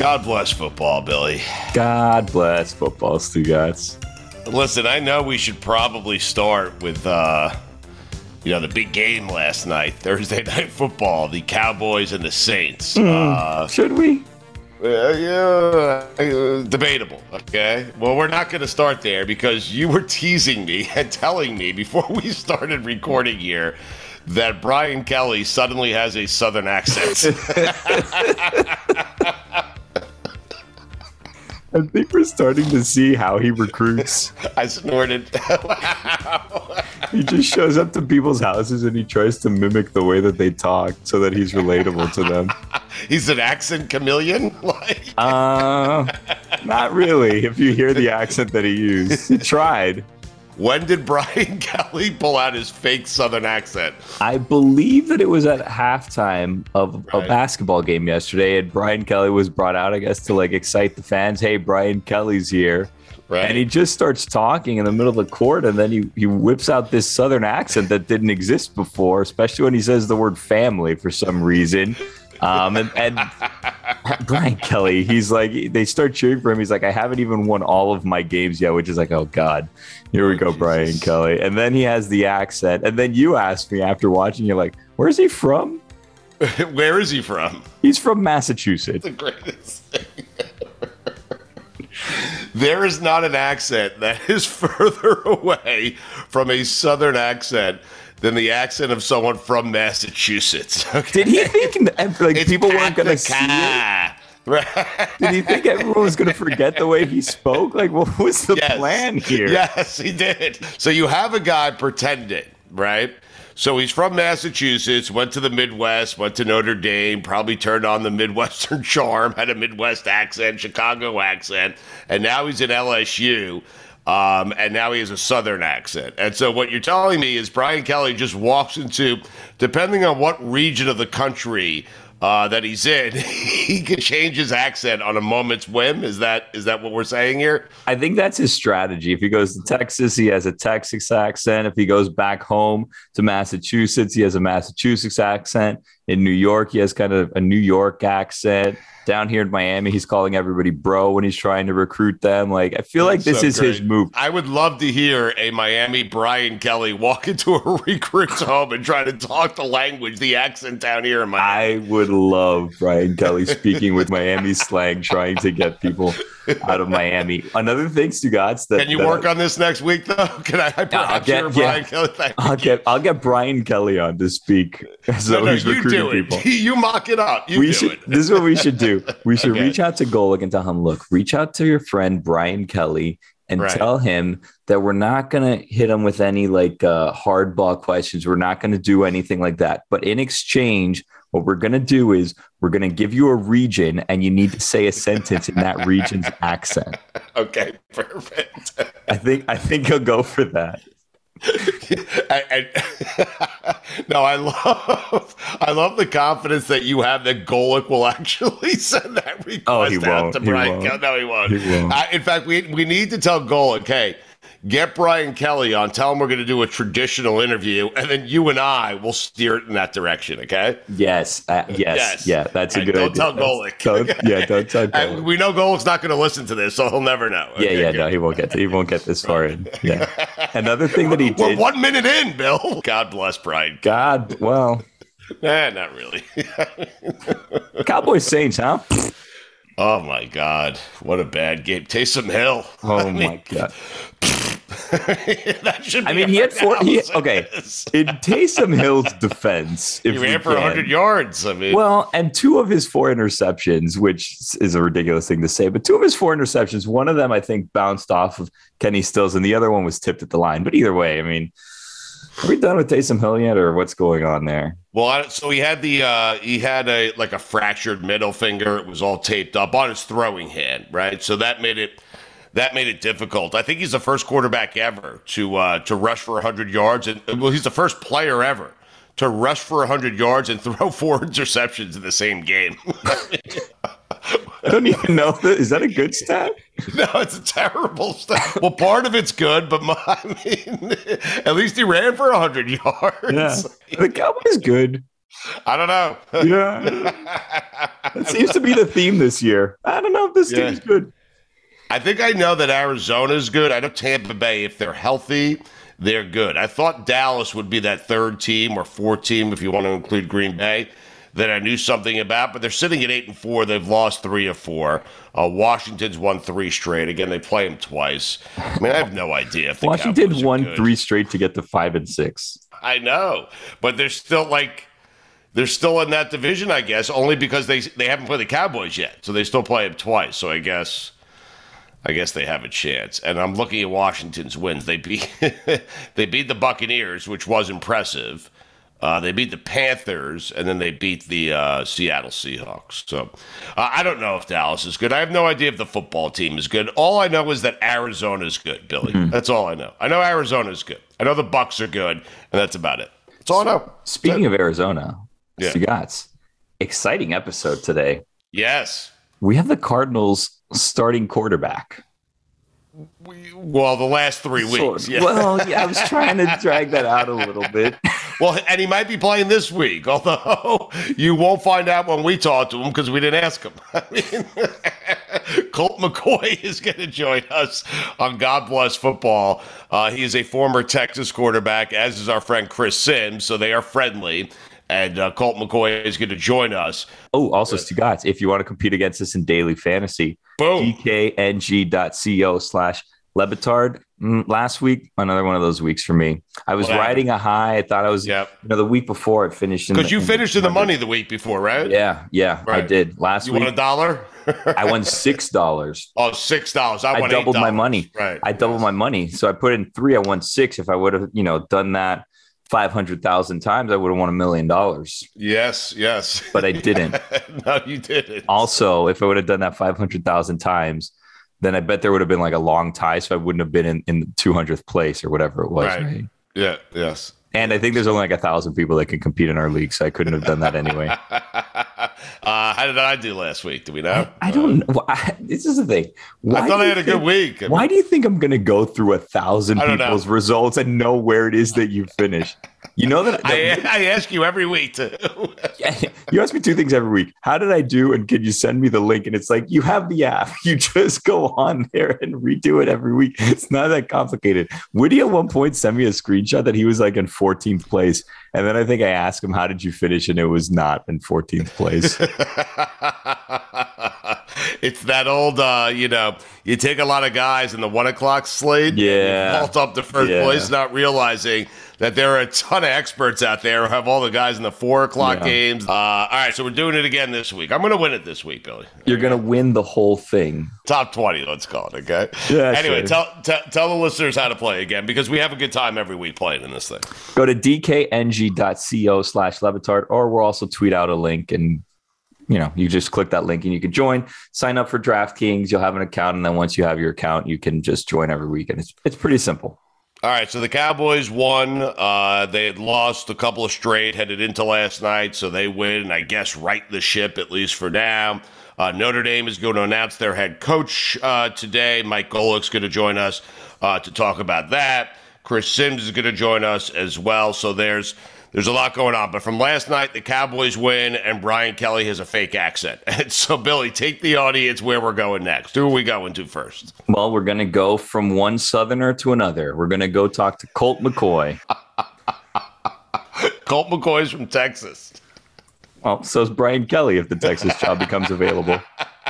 God bless football, Billy. God bless football, Stugotz. Listen, I know we should probably start with, uh, you know, the big game last night, Thursday night football, the Cowboys and the Saints. Uh, should we? Uh, yeah, uh, debatable. Okay. Well, we're not going to start there because you were teasing me and telling me before we started recording here that Brian Kelly suddenly has a Southern accent. I think we're starting to see how he recruits. I snorted. he just shows up to people's houses and he tries to mimic the way that they talk so that he's relatable to them. He's an accent chameleon? like Uh, not really. If you hear the accent that he used, he tried. When did Brian Kelly pull out his fake Southern accent? I believe that it was at halftime of Right. a basketball game yesterday, and Brian Kelly was brought out, I guess, to like excite the fans. Hey, Brian Kelly's here. Right. And he just starts talking in the middle of the court, and then he, he whips out this southern accent that didn't exist before, especially when he says the word family for some reason. Um, and, and Brian Kelly, he's like, they start cheering for him. He's like, I haven't even won all of my games yet, which is like, oh God, here we oh, go, Brian Kelly. And then he has the accent. And then you asked me after watching, you're like, where's he from? Where is he from? He's from Massachusetts. The greatest thing. there is not an accent that is further away from a Southern accent than the accent of someone from Massachusetts. Okay? Did he think that, like It's people weren't going to see it? Did he think everyone was going to forget the way he spoke? Like, what was the Yes. plan here? Yes, he did. So you have a guy pretending, right? So he's from Massachusetts, went to the Midwest, went to Notre Dame, probably turned on the Midwestern charm, had a Midwest accent, Chicago accent, and now he's at LSU. Um, and now he has a Southern accent. And so what you're telling me is Brian Kelly just walks into, depending on what region of the country uh, that he's in, he can change his accent on a moment's whim. Is that is that what we're saying here? I think that's his strategy. If he goes to Texas, he has a Texas accent. If he goes back home to Massachusetts, he has a Massachusetts accent. In New York, he has kind of a New York accent. Down here in Miami, he's calling everybody bro when he's trying to recruit them. Like, I feel like this So is his move. I would love to hear a Miami Brian Kelly walk into a recruit's home and try to talk the language, the accent down here in Miami. I would love Brian Kelly speaking with Miami slang, trying to get people out of Miami. Another thing, Stugotz, that Can you that work on this next week, though? Can I I perhaps get- yeah. Brian Kelly? I'll get I'll get Brian Kelly on to speak. So no, no, he's recruiting do it. people. You mock it up. You we do should. it. This is what we should do. We should Okay. reach out to Golic and tell him, look, reach out to your friend Brian Kelly and Right. tell him that we're not going to hit him with any like uh, hardball questions. We're not going to do anything like that. But in exchange, what we're going to do is we're going to give you a region and you need to say a sentence in that region's accent. Okay, perfect. I think I think he'll go for that. I, I, no, I love, I love the confidence that you have that Golic will actually send that request Oh, he out to He Brian. won't. No, he won't. He won't. I, in fact, we we need to tell Golic, hey, get Brian Kelly on. Tell him we're going to do a traditional interview, and then you and I will steer it in that direction. Okay? Yes, uh, yes, Yes. yeah, that's a good right, idea. don't tell Golic. don't- yeah, don't tell Golic. we know Golic's not going to listen to this, so he'll never know. Yeah, Okay, yeah, good. no, he won't get to, he won't get this far in. Yeah. Another thing that he We're did. one minute in, Bill. God bless Brian. God, well, Eh, not really. Cowboys Saints, huh? oh my God, what a bad game. Taysom Hill. Oh I mean, my god. that should. I mean, he had four. He, okay, in Taysom Hill's defense, if He ran for can, 100 yards. I mean, Well, and two of his four interceptions, which is a ridiculous thing to say, but two of his four interceptions, one of them I think bounced off of Kenny Stills, and the other one was tipped at the line. But either way, I mean, are we done with Taysom Hill yet, or what's going on there? well, so he had the uh, he had a like a fractured middle finger. It was all taped up on his throwing hand, right? So that made it that made it difficult. I think he's the first quarterback ever to uh, to rush for 100 yards, and well, he's the first player ever to rush for 100 yards and throw four interceptions in the same game. I don't even know. That, is that a good stat? No, it's a terrible stat. Well, part of it's good, but my, I mean, at least he ran for 100 yards. Yeah, the Cowboys good. I don't know. Yeah, that seems to be the theme this year. I don't know if this Yeah. team's good. I think I know that Arizona's good. I know Tampa Bay, if they're healthy, they're good. I thought Dallas would be that third team or fourth team, if you want to include Green Bay, that I knew something about. But they're sitting at eight and four. They've lost three of four. Uh, Washington's won three straight. Again, they play them twice. I mean, I have no idea if Washington won three straight to get to five and six. I know, but they're still like they're still in that division, I guess, only because they they haven't played the Cowboys yet, so they still play them twice. So I guess I guess they have a chance. And I'm looking at Washington's wins. They beat they beat the Buccaneers, which was impressive. Uh, they beat the Panthers, and then they beat the uh, Seattle Seahawks. So uh, I don't know if Dallas is good. I have no idea if the football team is good. All I know is that Arizona is good, Billy. That's all I know. I know Arizona is good. I know the Bucks are good, and that's about it. That's all I know. Speaking of Arizona, Yeah. Stugotz, exciting episode today. Yes. We have the Cardinals starting quarterback. Well, the last three weeks. Yeah. Well, yeah, I was trying to drag that out a little bit. Well, and he might be playing this week, although you won't find out when we talk to him because we didn't ask him. I mean, Colt McCoy is going to join us on God Bless Football. Uh, he is a former Texas quarterback, as is our friend Chris Simms, so they are friendly. And uh, Colt McCoy is going to join us. Oh, also, Stugotz, if you want to compete against us in daily fantasy, Boom. gkng.co slash LeBatard. Mm, last week, another one of those weeks for me. I was riding a high. I thought I was, Yep. you know, the week before it finished. Because the- you finished in the 200s. money the week before, right? Yeah, yeah, I did. Last You week, You won a dollar? I won $6. Oh, six dollars. I, I doubled my $8. money. Right. I doubled my money. So I put in three. I won six. If I would have, you know, done that 500,000 times, I would have won a million dollars, Yes, yes. but I didn't. no, you didn't. also, if I would have done that 500,000 times, then I bet there would have been like a long tie. So I wouldn't have been in, in the 200th place or whatever it was. Right. right? Yeah, yes. And I think there's only like a thousand people that can compete in our league. So I couldn't have done that anyway. uh, how did I do last week? Do we know? I don't know. I, this is the thing. Why I thought I had a good think- week. Why do you think I'm going to go through a thousand I don't know. people's results and know where it is that you finished? You know that, I, that- I ask you every week to. you ask me two things every week. How did I do? And can you send me the link? And it's like, you have the app. You just go on there and redo it every week. It's not that complicated. Woody at one point sent me a screenshot that he was like in 14th place. And then I think I asked him, how did you finish? And it was not in 14th place. it's that old, uh, you know, you take a lot of guys in the one o'clock slate. Yeah. vault up to first Yeah. place, not realizing that there are a ton of experts out there who have all the guys in the four o'clock Yeah. games. Uh, all right, so we're doing it again this week. I'm going to win it this week, Billy. You're gonna win the whole thing. Top 20, let's call it, okay? Yeah, anyway, sure. tell, tell tell the listeners how to play again because we have a good time every week playing in this thing. Go to dkng.co slash lebatard, or we'll also tweet out a link and you know, you just click that link and you can join, sign up for DraftKings. You'll have an account, and then once you have your account, you can just join every week, and it's it's pretty simple. All right, so the Cowboys won. Uh, they had lost a couple of straight headed into last night, so they win, and I guess right the ship at least for now. Uh, Notre Dame is going to announce their head coach uh, today. Mike Golic's going to join us uh, to talk about that. Chris Simms is going to join us as well. So there's there's a lot going on. But from last night, the Cowboys win, and Brian Kelly has a fake accent. And so, Billy, take the audience where we're going next. Who are we going to first? Well, we're gonna go from one Southerner to another. We're gonna go talk to Colt McCoy. Colt McCoy's from Texas. Well, so is Brian Kelly if the Texas job becomes available.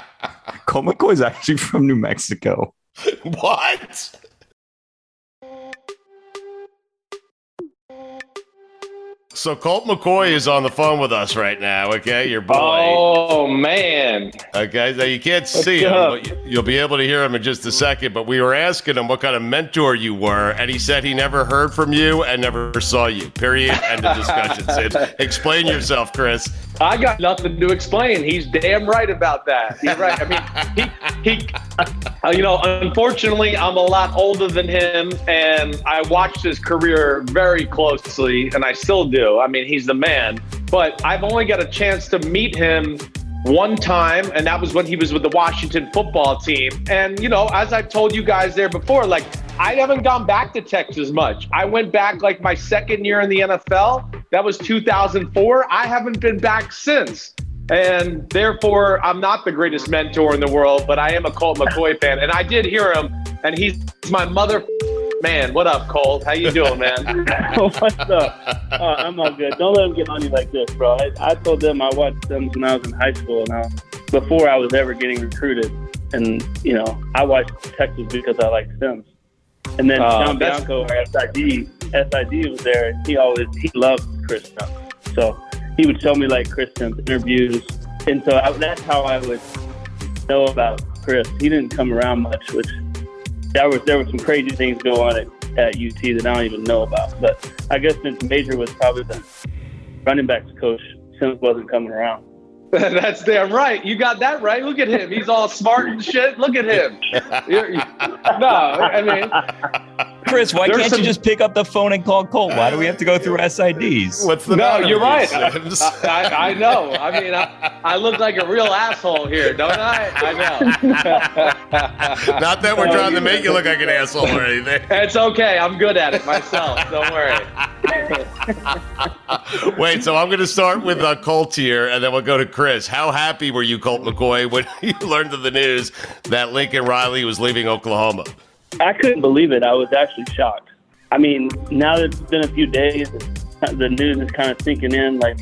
Colt McCoy's actually from New Mexico. What? So Colt McCoy is on the phone with us right now. Okay, your boy. Oh man, Okay, now you can't see him, up? but you- you'll be able to hear him in just a second. But we were asking him what kind of mentor you were, and he said he never heard from you and never saw you. Period. End of discussion. So explain yourself, Chris. I got nothing to explain. He's damn right about that. He's right. I mean, he he. uh, You know, unfortunately, I'm a lot older than him, and I watched his career very closely, and I still do. I mean, he's the man. But I've only got a chance to meet him one time, and that was when he was with the Washington football team. And, you know, as I've told you guys there before, like, I haven't gone back to Texas much. I went back like my second year in the NFL. That was 2004. I haven't been back since. And therefore, I'm not the greatest mentor in the world, but I am a Colt McCoy fan. And I did hear him, and he's my mother man. What up, Colt? How you doing, man? What's up? Uh, I'm all good. Don't let them get on you like this, bro. I, I told them I watched them when I was in high school, and I, before I was ever getting recruited. And you know, I watched Texas because I like Simms. And then Oh, John that's- Bianco, our SID, SID was there, and he always he loved Chris Simms. So he would show me like Chris Simms interviews, and so I, that's how I would know about Chris. He didn't come around much, which there was there were some crazy things going on at, at UT that I don't even know about. But I guess since Major was probably the running backs coach, Simms wasn't coming around. That's damn right. You got that right. Look at him. He's all smart and shit. Look at him. You're- you- no, I mean, Chris, why There's can't some- you just pick up the phone and call Colt? Why do we have to go through SIDs? What's the no, matter you're with right. Simms? I, I, I know. I mean, I, I look like a real asshole here, don't I? I know. Not that we're trying to make you look like an asshole or anything. It's okay. I'm good at it myself. Don't worry. Wait, so I'm going to start with uh, Colt here, and then we'll go to Chris. How happy were you, Colt McCoy, when you learned of the news that Lincoln Riley was leaving Oklahoma? I couldn't believe it. I was actually shocked. I mean, now that it's been a few days, the news is kind of sinking in. Like,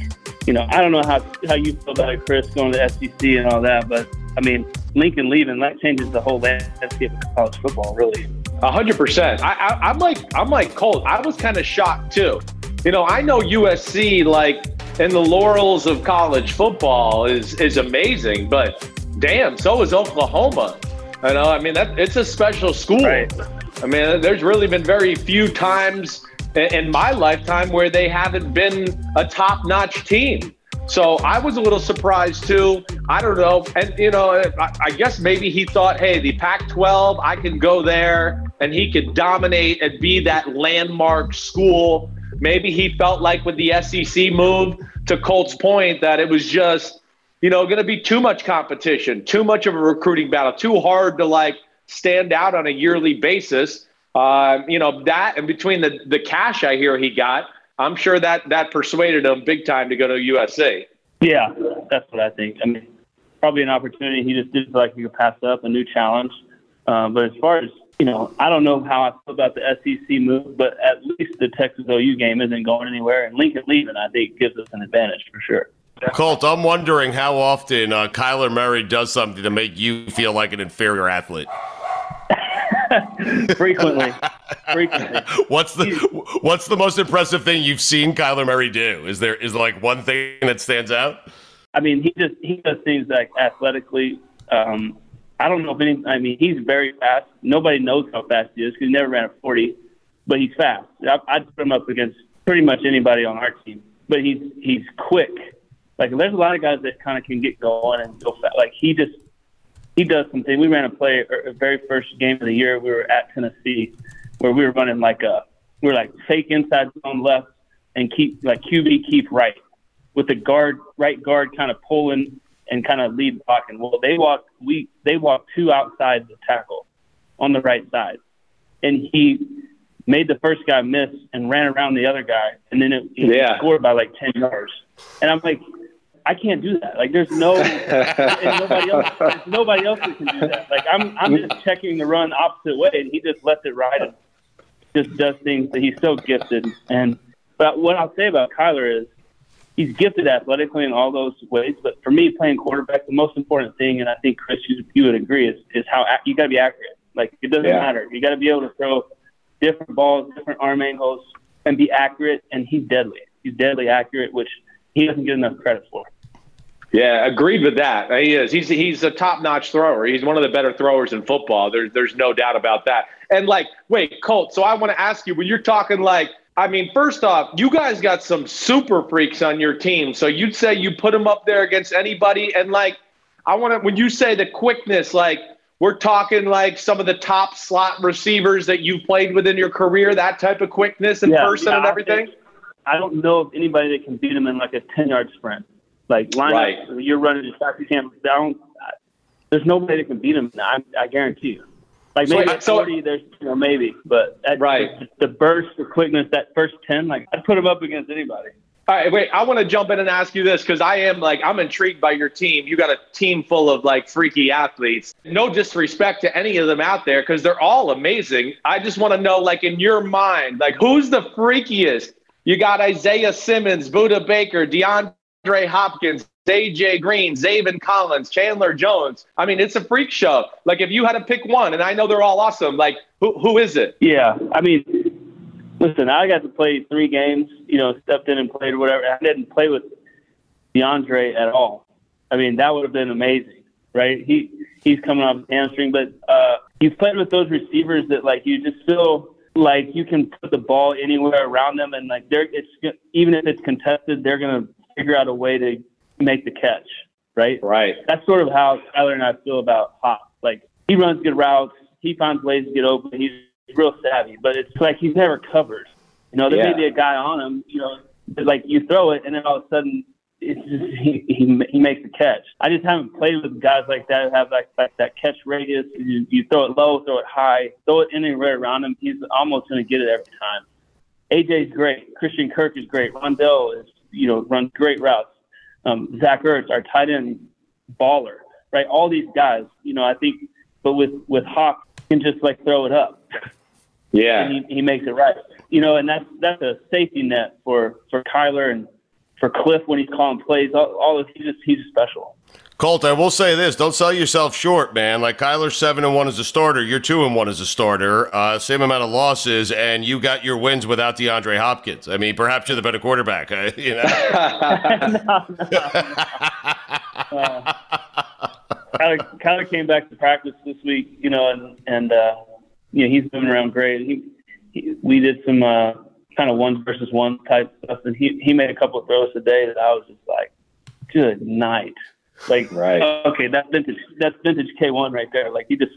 you know, I don't know how how you feel about it, Chris, going to the SEC and all that, but I mean, Lincoln leaving that changes the whole landscape of college football, really. A hundred percent. I, I'm like, I'm like Colt. I was kind of shocked too. You know, I know USC like in the laurels of college football is is amazing, but damn, so is Oklahoma. You know, I mean that it's a special school. Right. I mean, there's really been very few times in, in my lifetime where they haven't been a top-notch team. So I was a little surprised too. I don't know, and you know, I, I guess maybe he thought, hey, the Pac-12, I can go there, and he could dominate and be that landmark school. Maybe he felt like with the SEC move, to Colt's point, that it was just, you know, going to be too much competition, too much of a recruiting battle, too hard to like stand out on a yearly basis. Um, you know that, and between the the cash I hear he got, I'm sure that that persuaded him big time to go to USC. Yeah, that's what I think. I mean, probably an opportunity he just didn't feel like he could pass up, a new challenge. Um, but as far as, you know, I don't know how I feel about the SEC move, but at least the Texas OU game isn't going anywhere. And Lincoln leaving, I think, gives us an advantage for sure. Colt, I'm wondering how often uh, Kyler Murray does something to make you feel like an inferior athlete. frequently, frequently. What's the What's the most impressive thing you've seen Kyler Murray do? Is there is there like one thing that stands out? I mean, he just he does things like athletically. Um, I don't know if any. I mean, he's very fast. Nobody knows how fast he is because he never ran a forty, but he's fast. I, I'd put him up against pretty much anybody on our team. But he's he's quick. Like there's a lot of guys that kind of can get going and go fast. Like he just he does something. We ran a play, a very first game of the year. We were at Tennessee, where we were running like a, we were like fake inside zone left and keep like QB keep right, with the guard right guard kind of pulling and kind of lead blocking. Well, they walked we they walked two outside the tackle on the right side, and he made the first guy miss and ran around the other guy, and then it, he Yeah. scored by like ten yards. And I'm like, I can't do that. Like, there's no nobody else. There's nobody else that can do that. Like, I'm I'm just checking the run opposite way, and he just lets it ride and just does things that he's so gifted. And but what I'll say about Kyler is he's gifted athletically in all those ways. But for me, playing quarterback, the most important thing, and I think Chris, you, you would agree, is is how you got to be accurate. Like it doesn't Yeah. matter. You got to be able to throw different balls, different arm angles, and be accurate. And he's deadly. He's deadly accurate, which he doesn't get enough credit for. Yeah, agreed with that. He is. He's he's a top notch thrower. He's one of the better throwers in football. There's there's no doubt about that. And like, wait, Colt. So I want to ask you when you're talking like, I mean, first off, you guys got some super freaks on your team. So you'd say you put them up there against anybody, and like, I want to when you say the quickness, like. We're talking like some of the top slot receivers that you've played with in your career, that type of quickness in Yeah, person yeah, and everything. I don't know of anybody that can beat him in like a ten yard sprint. Like line Right. up, you're running as fast as you can. I don't, I, there's nobody that can beat him. I, I guarantee you. Like So- maybe at so- 40, there's you know maybe, but at, Right. the, the burst, the quickness, that first ten, like I'd put him up against anybody. All right, wait. I want to jump in and ask you this because I am like I'm intrigued by your team. You got a team full of like freaky athletes. No disrespect to any of them out there because they're all amazing. I just want to know, like in your mind, like who's the freakiest? You got Isaiah Simmons, Budda Baker, DeAndre Hopkins, AJ Green, Zaven Collins, Chandler Jones. I mean, it's a freak show. Like if you had to pick one, and I know they're all awesome. Like who who is it? Yeah, I mean, listen, I got to play three games. You know, stepped in and played or whatever. I didn't play with DeAndre at all. I mean, that would have been amazing, right? He he's coming off hamstring, but uh, he's played with those receivers that like you just feel like you can put the ball anywhere around them, and like they're it's even if it's contested, they're gonna figure out a way to make the catch, right? Right. that's sort of how Tyler and I feel about Hop. Like he runs good routes, he finds ways to get open. He's real savvy, but it's like he's never covered. You know, there Yeah. may be a guy on him. You know, but like you throw it, and then all of a sudden. It's just, he, he he makes the catch. I just haven't played with guys like that who have like, like that catch radius. You, you throw it low, throw it high, throw it anywhere around him. He's almost going to get it every time. AJ's great. Christian Kirk is great. Rondell is you know runs great routes. Um, Zach Ertz, our tight end baller, right? All these guys, you know, I think, but with with Hawk, he can just like throw it up, Yeah. and he, he makes it right. You know, and that's that's a safety net for for Kyler and for Cliff when he's calling plays. All, all of he's just he's special. Colt, I will say this: don't sell yourself short, man. Like Kyler's seven and one as a starter, you're two and one as a starter. Uh, same amount of losses, and you got your wins without DeAndre Hopkins. I mean, perhaps you're the better quarterback. Uh, you know. Kyler, Kyler came back to practice this week, you know, and and uh, you know he's moving around great. He, he we did some uh, kind of one versus one type stuff, and he he made a couple of throws today that I was just like, good night. Like, Right. okay, that's vintage. That's vintage K1 right there. Like he just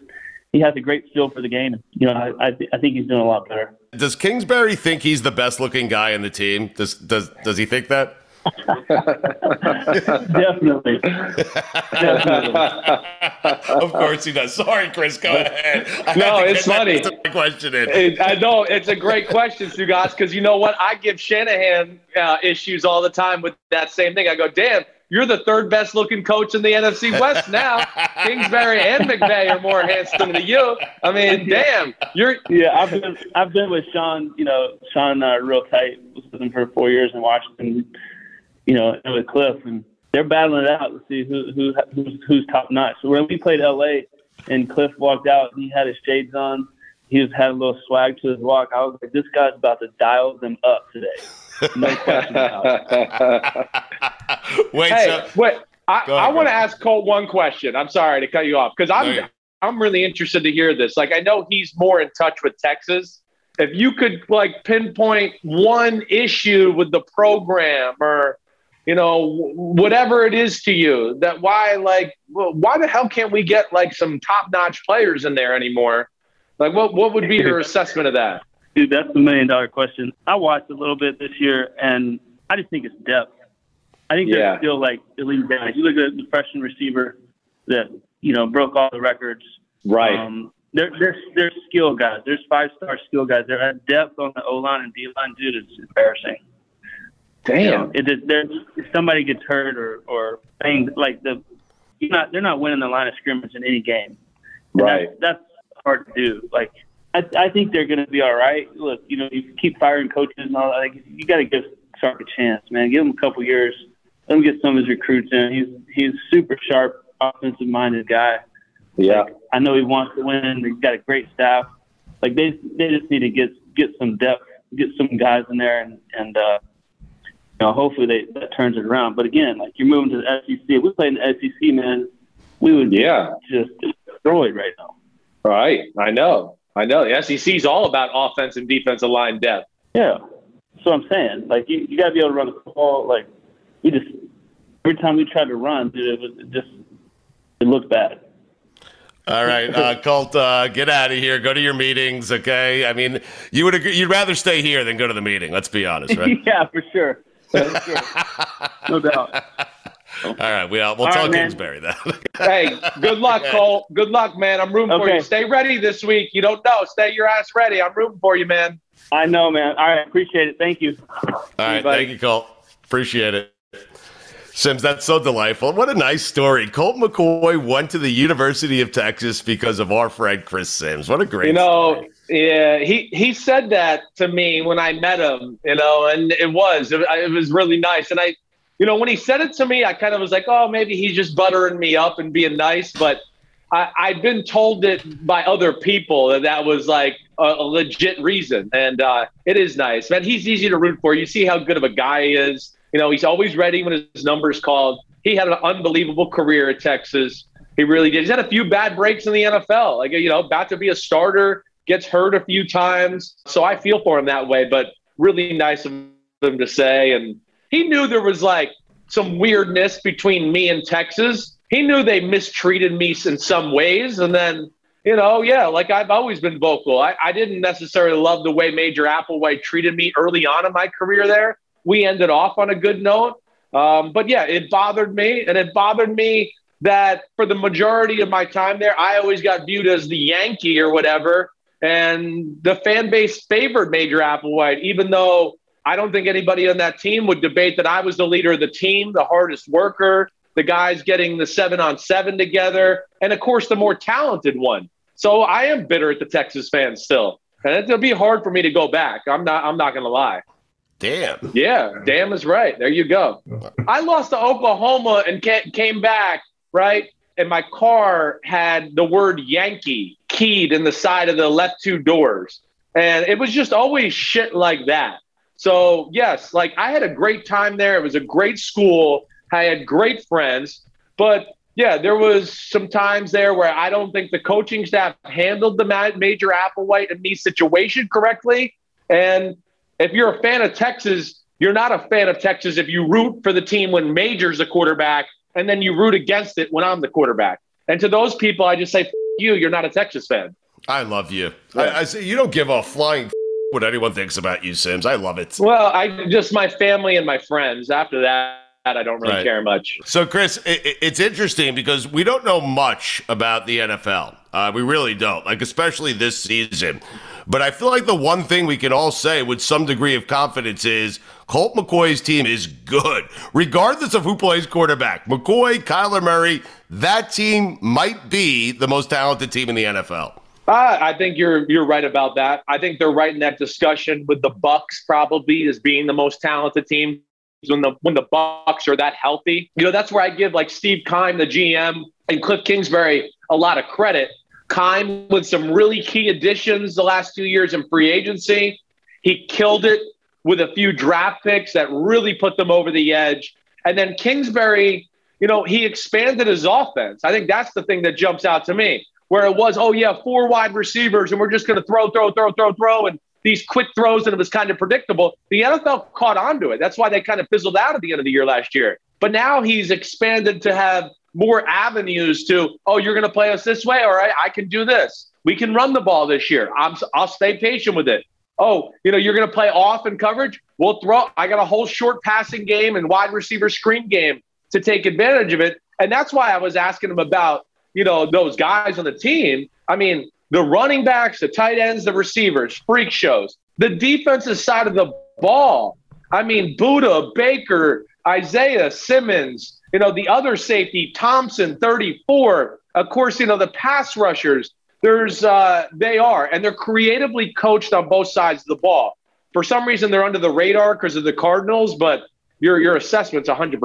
he has a great feel for the game. You know, I I, th- I think he's doing a lot better. Does Kingsbury think he's the best looking guy in the team? Does does does he think that? Definitely, definitely. of course he does. Sorry, Chris. Go ahead. I No, it's funny. Question. It- I know it's a great question, you guys, because you know what? I give Shanahan uh, issues all the time with that same thing. I go, damn, you're the third best looking coach in the NFC West now. Kingsbury and McVay are more handsome than you. I mean, damn, you're Yeah, I've been I've been with Sean. You know, Sean uh, real tight. Was with him for four years in Washington. You know, and with Cliff, and they're battling it out to see who who who's, who's top notch. So when we played LA, and Cliff walked out, and he had his shades on, he just had a little swag to his walk. I was like, this guy's about to dial them up today. No question about it. Wait, Hey, so wait. I, I want to ask Colt one question. I'm sorry to cut you off because I'm No, I'm really interested to hear this. Like I know he's more in touch with Texas. If you could like pinpoint one issue with the program or you know wh- whatever it is to you that why like why the hell can't we get like some top-notch players in there anymore? Like what what would be your assessment of that? Dude, that's the million dollar question. I watched a little bit this year, and I just think it's depth. I think Yeah. they're still like elite guys. You look at the freshman receiver that you know broke all the records. Right. Um, they're they're they're skill guys. There's five star skill guys. They're at depth on the O line and D line. Dude, it's embarrassing. You know, it is, there, if somebody gets hurt or or banged, like the you're not they're not winning the line of scrimmage in any game. And Right. That's, that's hard to do. Like I, I think they're going to be all right. Look, you know, you keep firing coaches and all that. Like, you got to give Sark a chance, man. Give him a couple years. Let him get some of his recruits in. He's he's super sharp, offensive minded guy. Yeah. I know he wants to win. He's got a great staff. Like they they just need to get get some depth, get some guys in there, and and uh, you know hopefully they that turns it around. But again, like you're moving to the SEC. If we play in the SEC, man, we would Yeah. just destroyed right now. Right. I know. I know. The SEC is all about offense and defensive line depth. Yeah. That's what I'm saying. Like you, you got to be able to run the football. Like we just every time we tried to run, dude, it was it just it looked bad. All right, uh, Colt, uh, get out of here. Go to your meetings, okay? I mean, you would agree, you'd rather stay here than go to the meeting. Let's be honest, right? yeah, for sure. For sure. no doubt. All right, we, uh, we'll All tell right, man. Kingsbury that. Hey, good luck, Cole. Good luck, man. I'm rooting for you. Stay ready this week. You don't know. Stay your ass ready. I'm rooting for you, man. I know, man. All right, appreciate it. Thank you. All right, buddy. thank you, Colt. Appreciate it. Simms, that's so delightful. What a nice story. Colt McCoy went to the University of Texas because of our friend Chris Simms. What a great You know, yeah, he he said that to me when I met him. You know, and it was it, it was really nice. And I, you know, when he said it to me, I kind of was like, oh, maybe he's just buttering me up and being nice. But I, I'd been told it by other people that that was like a, a legit reason, and uh, it is nice, man. He's easy to root for. You see how good of a guy he is. You know, he's always ready when his number's called. He had an unbelievable career at Texas. He really did. He's had a few bad breaks in the NFL. Like, you know, about to be a starter, gets hurt a few times. So I feel for him that way, but really nice of him to say. And he knew there was like some weirdness between me and Texas. He knew they mistreated me in some ways. And then, you know, yeah, like I've always been vocal. I, I didn't necessarily love the way Major Applewhite treated me early on in my career there. We ended off on a good note. Um, but yeah, it bothered me. And it bothered me that for the majority of my time there, I always got viewed as the Yankee or whatever. And the fan base favored Major Applewhite, even though I don't think anybody on that team would debate that I was the leader of the team, the hardest worker, the guys getting the seven on seven together, and of course, the more talented one. So I am bitter at the Texas fans still. And it'll be hard for me to go back. I'm not I'm not gonna lie. Damn. Yeah, damn is right. There you go. I lost to Oklahoma and came back, right? And my car had the word Yankee keyed in the side of the left two doors. And it was just always shit like that. So, yes, like I had a great time there. It was a great school. I had great friends. But yeah, there was some times there where I don't think the coaching staff handled the ma- Major Applewhite and me situation correctly. And if you're a fan of Texas, you're not a fan of Texas if you root for the team when Major's a quarterback and then you root against it when I'm the quarterback. And to those people, I just say, F- you, you're not a Texas fan. I love you. I, I say you don't give a flying what anyone thinks about you, Simms. I love it. Well, I just my family and my friends. After that, I don't really Right. care much. So, Chris, i i- it's interesting because we don't know much about the NFL. Uh, we really don't, like especially this season. But I feel like the one thing we can all say with some degree of confidence is Colt McCoy's team is good, regardless of who plays quarterback. McCoy, Kyler Murray, that team might be the most talented team in the NFL. Uh, I think you're you're right about that. I think they're right in that discussion with the Bucks probably as being the most talented team when the when the Bucks are that healthy. You know, that's where I give like Steve Keim, the GM, and Cliff Kingsbury a lot of credit Keim with some really key additions the last two years in free agency. He killed it with a few draft picks that really put them over the edge. And then Kingsbury, you know, he expanded his offense. I think that's the thing that jumps out to me, where it was, oh, yeah, four wide receivers, and we're just going to throw, throw, throw, throw, throw, and these quick throws, and it was kind of predictable. The NFL caught on to it. That's why they kind of fizzled out at the end of the year last year. But now he's expanded to have more avenues to, oh, you're going to play us this way? All right, I can do this. We can run the ball this year. I'm, I'll stay patient with it. Oh, you know, you're going to play off in coverage. We'll throw. I got a whole short passing game and wide receiver screen game to take advantage of it. And that's why I was asking him about, you know, those guys on the team. I mean, the running backs, the tight ends, the receivers, freak shows. The defensive side of the ball. I mean, Budda, Baker, Isaiah, Simmons, you know, the other safety, Thompson, 34. Of course, you know, the pass rushers, there's uh, they are, and they're creatively coached on both sides of the ball. For some reason, they're under the radar because of the Cardinals, but your your assessment's 100.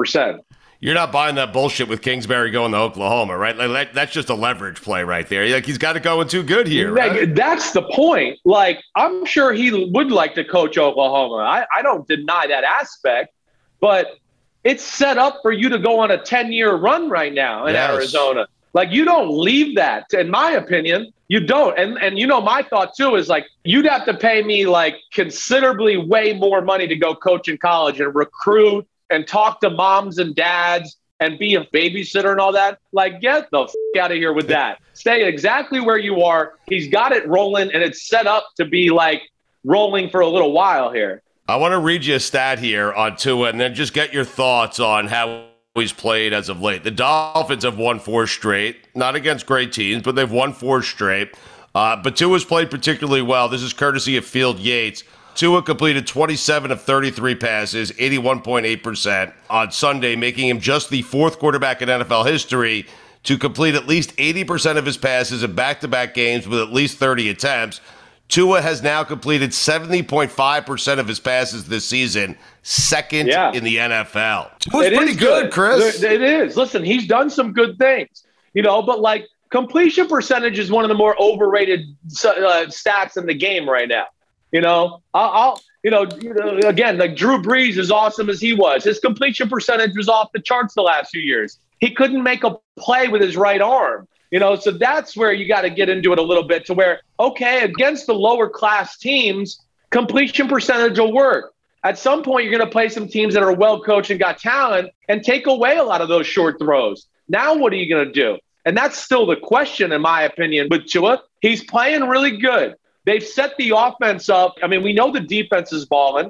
You're not buying that bullshit with Kingsbury going to Oklahoma, right? Like that's just a leverage play right there. Like he's got it going too good here. Right? That's the point. Like I'm sure he would like to coach Oklahoma. I, I don't deny that aspect, but it's set up for you to go on a 10 year run right now in yes. Arizona. Like you don't leave that, in my opinion. You don't. And and you know my thought too is like you'd have to pay me like considerably way more money to go coach in college and recruit and talk to moms and dads and be a babysitter and all that. Like get the f- out of here with that. Stay exactly where you are. He's got it rolling and it's set up to be like rolling for a little while here. I want to read you a stat here on Tua and then just get your thoughts on how he's played as of late. The Dolphins have won four straight, not against great teams, but they've won four straight. Uh, but Tua's played particularly well. This is courtesy of Field Yates. Tua completed 27 of 33 passes, 81.8% on Sunday, making him just the fourth quarterback in NFL history to complete at least 80% of his passes in back to back games with at least 30 attempts. Tua has now completed 70.5% of his passes this season, second yeah. in the NFL. Tua's pretty good, good, Chris. It is. Listen, he's done some good things, you know, but like completion percentage is one of the more overrated uh, stats in the game right now. You know, I'll, I'll you, know, you know, again, like Drew Brees, as awesome as he was, his completion percentage was off the charts the last few years. He couldn't make a play with his right arm. You know, so that's where you got to get into it a little bit to where, okay, against the lower class teams, completion percentage will work. At some point, you're going to play some teams that are well coached and got talent and take away a lot of those short throws. Now, what are you going to do? And that's still the question, in my opinion, with Tua. He's playing really good. They've set the offense up. I mean, we know the defense is balling,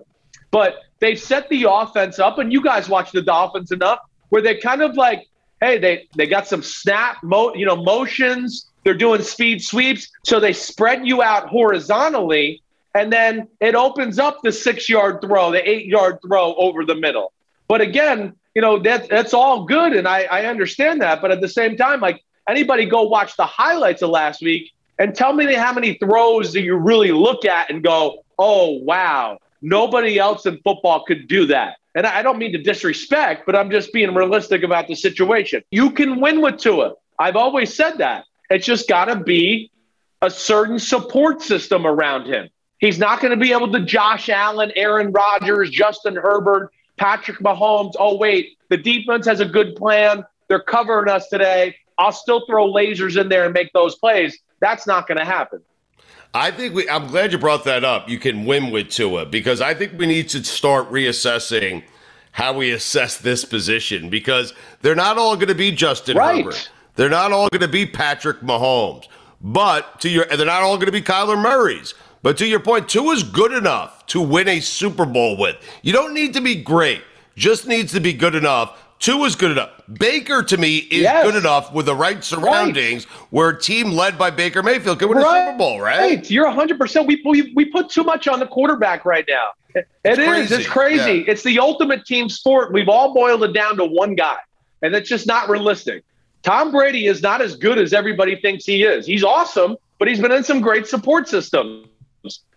but they've set the offense up, and you guys watch the Dolphins enough where they kind of like hey, they they got some snap, mo, you know, motions. They're doing speed sweeps, so they spread you out horizontally, and then it opens up the six yard throw, the eight yard throw over the middle. But again, you know that that's all good, and I, I understand that. But at the same time, like anybody, go watch the highlights of last week and tell me how many throws that you really look at and go, oh wow, nobody else in football could do that. And I don't mean to disrespect, but I'm just being realistic about the situation. You can win with Tua. I've always said that. It's just got to be a certain support system around him. He's not going to be able to Josh Allen, Aaron Rodgers, Justin Herbert, Patrick Mahomes. Oh, wait, the defense has a good plan. They're covering us today. I'll still throw lasers in there and make those plays. That's not going to happen. I think we. I'm glad you brought that up. You can win with Tua because I think we need to start reassessing how we assess this position because they're not all going to be Justin right. Herbert. They're not all going to be Patrick Mahomes. But to your, they're not all going to be Kyler Murray's. But to your point, is good enough to win a Super Bowl with. You don't need to be great. Just needs to be good enough Tua is good enough. Baker to me is yes. good enough with the right surroundings right. where a team led by Baker Mayfield could win right. a Super Bowl, right? right. You're 100%. We, we, we put too much on the quarterback right now. It it's is. Crazy. It's crazy. Yeah. It's the ultimate team sport. We've all boiled it down to one guy, and it's just not realistic. Tom Brady is not as good as everybody thinks he is. He's awesome, but he's been in some great support systems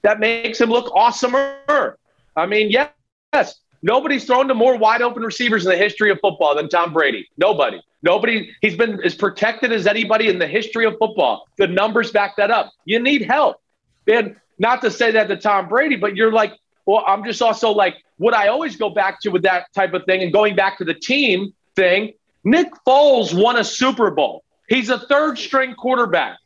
that makes him look awesomer. I mean, yes, Nobody's thrown to more wide open receivers in the history of football than Tom Brady. Nobody. Nobody. He's been as protected as anybody in the history of football. The numbers back that up. You need help. And not to say that to Tom Brady, but you're like, well, I'm just also like, what I always go back to with that type of thing and going back to the team thing, Nick Foles won a Super Bowl. He's a third string quarterback.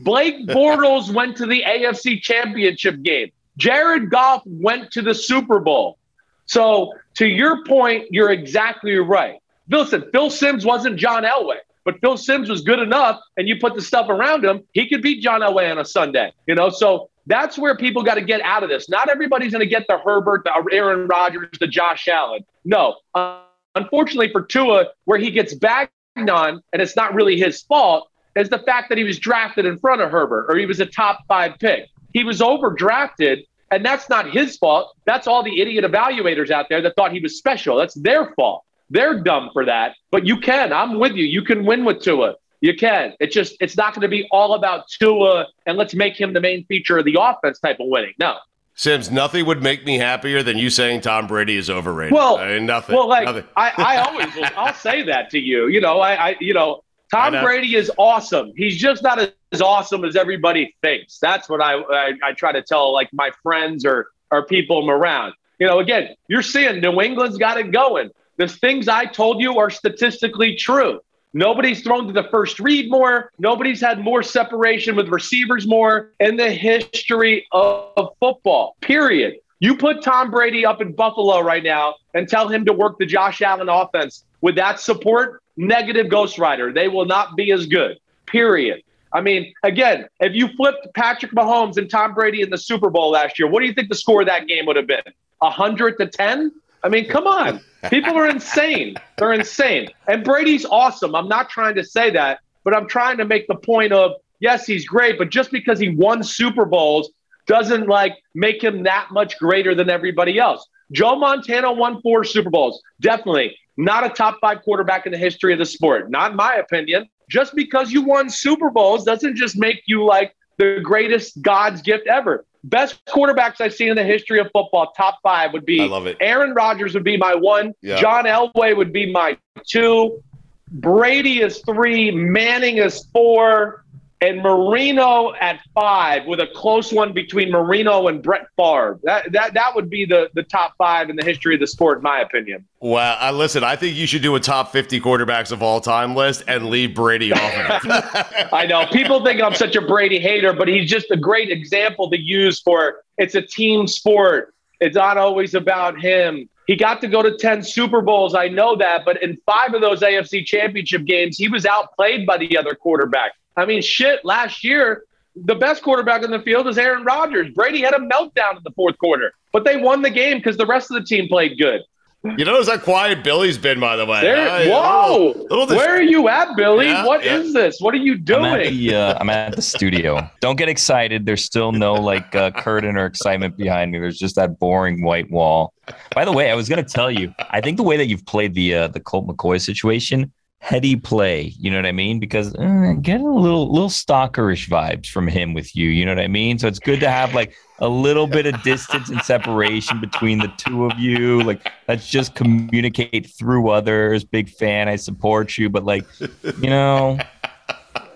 Blake Bortles went to the AFC Championship game. Jared Goff went to the Super Bowl. So, to your point, you're exactly right. Listen, Phil Simms wasn't John Elway, but Phil Simms was good enough, and you put the stuff around him, he could beat John Elway on a Sunday. You know, so that's where people got to get out of this. Not everybody's going to get the Herbert, the Aaron Rodgers, the Josh Allen. No. Uh, unfortunately for Tua, where he gets bagged on, and it's not really his fault, is the fact that he was drafted in front of Herbert or he was a top five pick. He was overdrafted, and that's not his fault. That's all the idiot evaluators out there that thought he was special. That's their fault. They're dumb for that. But you can. I'm with you. You can win with Tua. You can. It's just it's not going to be all about Tua and let's make him the main feature of the offense type of winning. No. Simms, nothing would make me happier than you saying Tom Brady is overrated. Well, I mean, nothing. Well, like nothing. I, I always will, I'll say that to you. You know, I, I you know, Tom uh, Brady is awesome. He's just not as awesome as everybody thinks. That's what I, I, I try to tell like my friends or or people around. You know, again, you're seeing New England's got it going. The things I told you are statistically true. Nobody's thrown to the first read more. Nobody's had more separation with receivers more in the history of football, period. You put Tom Brady up in Buffalo right now and tell him to work the Josh Allen offense with that support, negative Ghost Rider. They will not be as good, period. I mean, again, if you flipped Patrick Mahomes and Tom Brady in the Super Bowl last year, what do you think the score of that game would have been? 100 to 10? I mean, come on. People are insane. They're insane. And Brady's awesome. I'm not trying to say that, but I'm trying to make the point of yes, he's great, but just because he won Super Bowls doesn't like make him that much greater than everybody else. Joe Montana won four Super Bowls. Definitely not a top five quarterback in the history of the sport. Not in my opinion. Just because you won Super Bowls doesn't just make you like the greatest God's gift ever best quarterbacks I've seen in the history of football, top five would be I love it. Aaron Rodgers would be my one. Yeah. John Elway would be my two. Brady is three. Manning is four. And Marino at five with a close one between Marino and Brett Favre. That that that would be the, the top five in the history of the sport, in my opinion. Well, uh, listen, I think you should do a top 50 quarterbacks of all time list and leave Brady off. I know people think I'm such a Brady hater, but he's just a great example to use for it's a team sport. It's not always about him. He got to go to 10 Super Bowls. I know that. But in five of those AFC championship games, he was outplayed by the other quarterback. I mean, shit, last year, the best quarterback in the field is Aaron Rodgers. Brady had a meltdown in the fourth quarter, but they won the game because the rest of the team played good. You notice how quiet Billy's been, by the way. There, Uh, whoa! little- little dis- Where are you at, Billy? What Yeah, is this? What are you doing? I'm at the uh, I'm at the studio. Don't get excited. There's still no like uh, curtain or excitement behind me. There's just that boring white wall. By the way, I was gonna tell you. I think the way that you've played the uh, the Colt McCoy situation, heady play. You know what I mean? Because uh, get a little little stalkerish vibes from him with you. You know what I mean? So it's good to have like a little bit of distance and separation between the two of you. Like let's just communicate through others. Big fan. I support you, but like you know.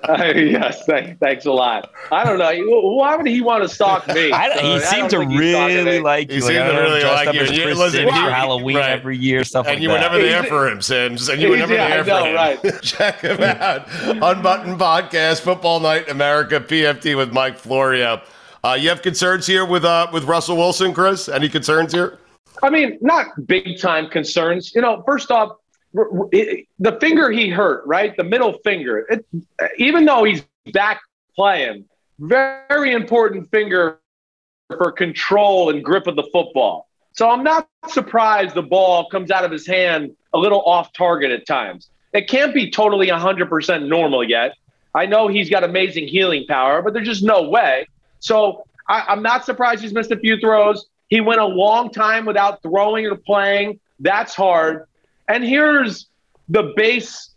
yes, thank, thanks a lot. I don't know. Why would he want to stalk me? I, he seemed to don't think he's stalking really me. like He you. Like, seemed to really dressed like up you. as Yeah, listen, for Halloween right. every year, stuff and like you were never there for him, Simms. And you were never Yeah, there know, for him. right. Check him out. Unbuttoned Podcast, Football Night America, PFT with Mike Florio. Uh, you have concerns here with uh, with Russell Wilson, Chris? Any concerns here? I mean, not big time concerns. You know, first off, r- r- it- the finger he hurt, right? The middle finger. It, even though he's back playing, very important finger for control and grip of the football. So I'm not surprised the ball comes out of his hand a little off target at times. It can't be totally 100% normal yet. I know he's got amazing healing power, but there's just no way. So I, I'm not surprised he's missed a few throws. He went a long time without throwing or playing. That's hard. And here's the base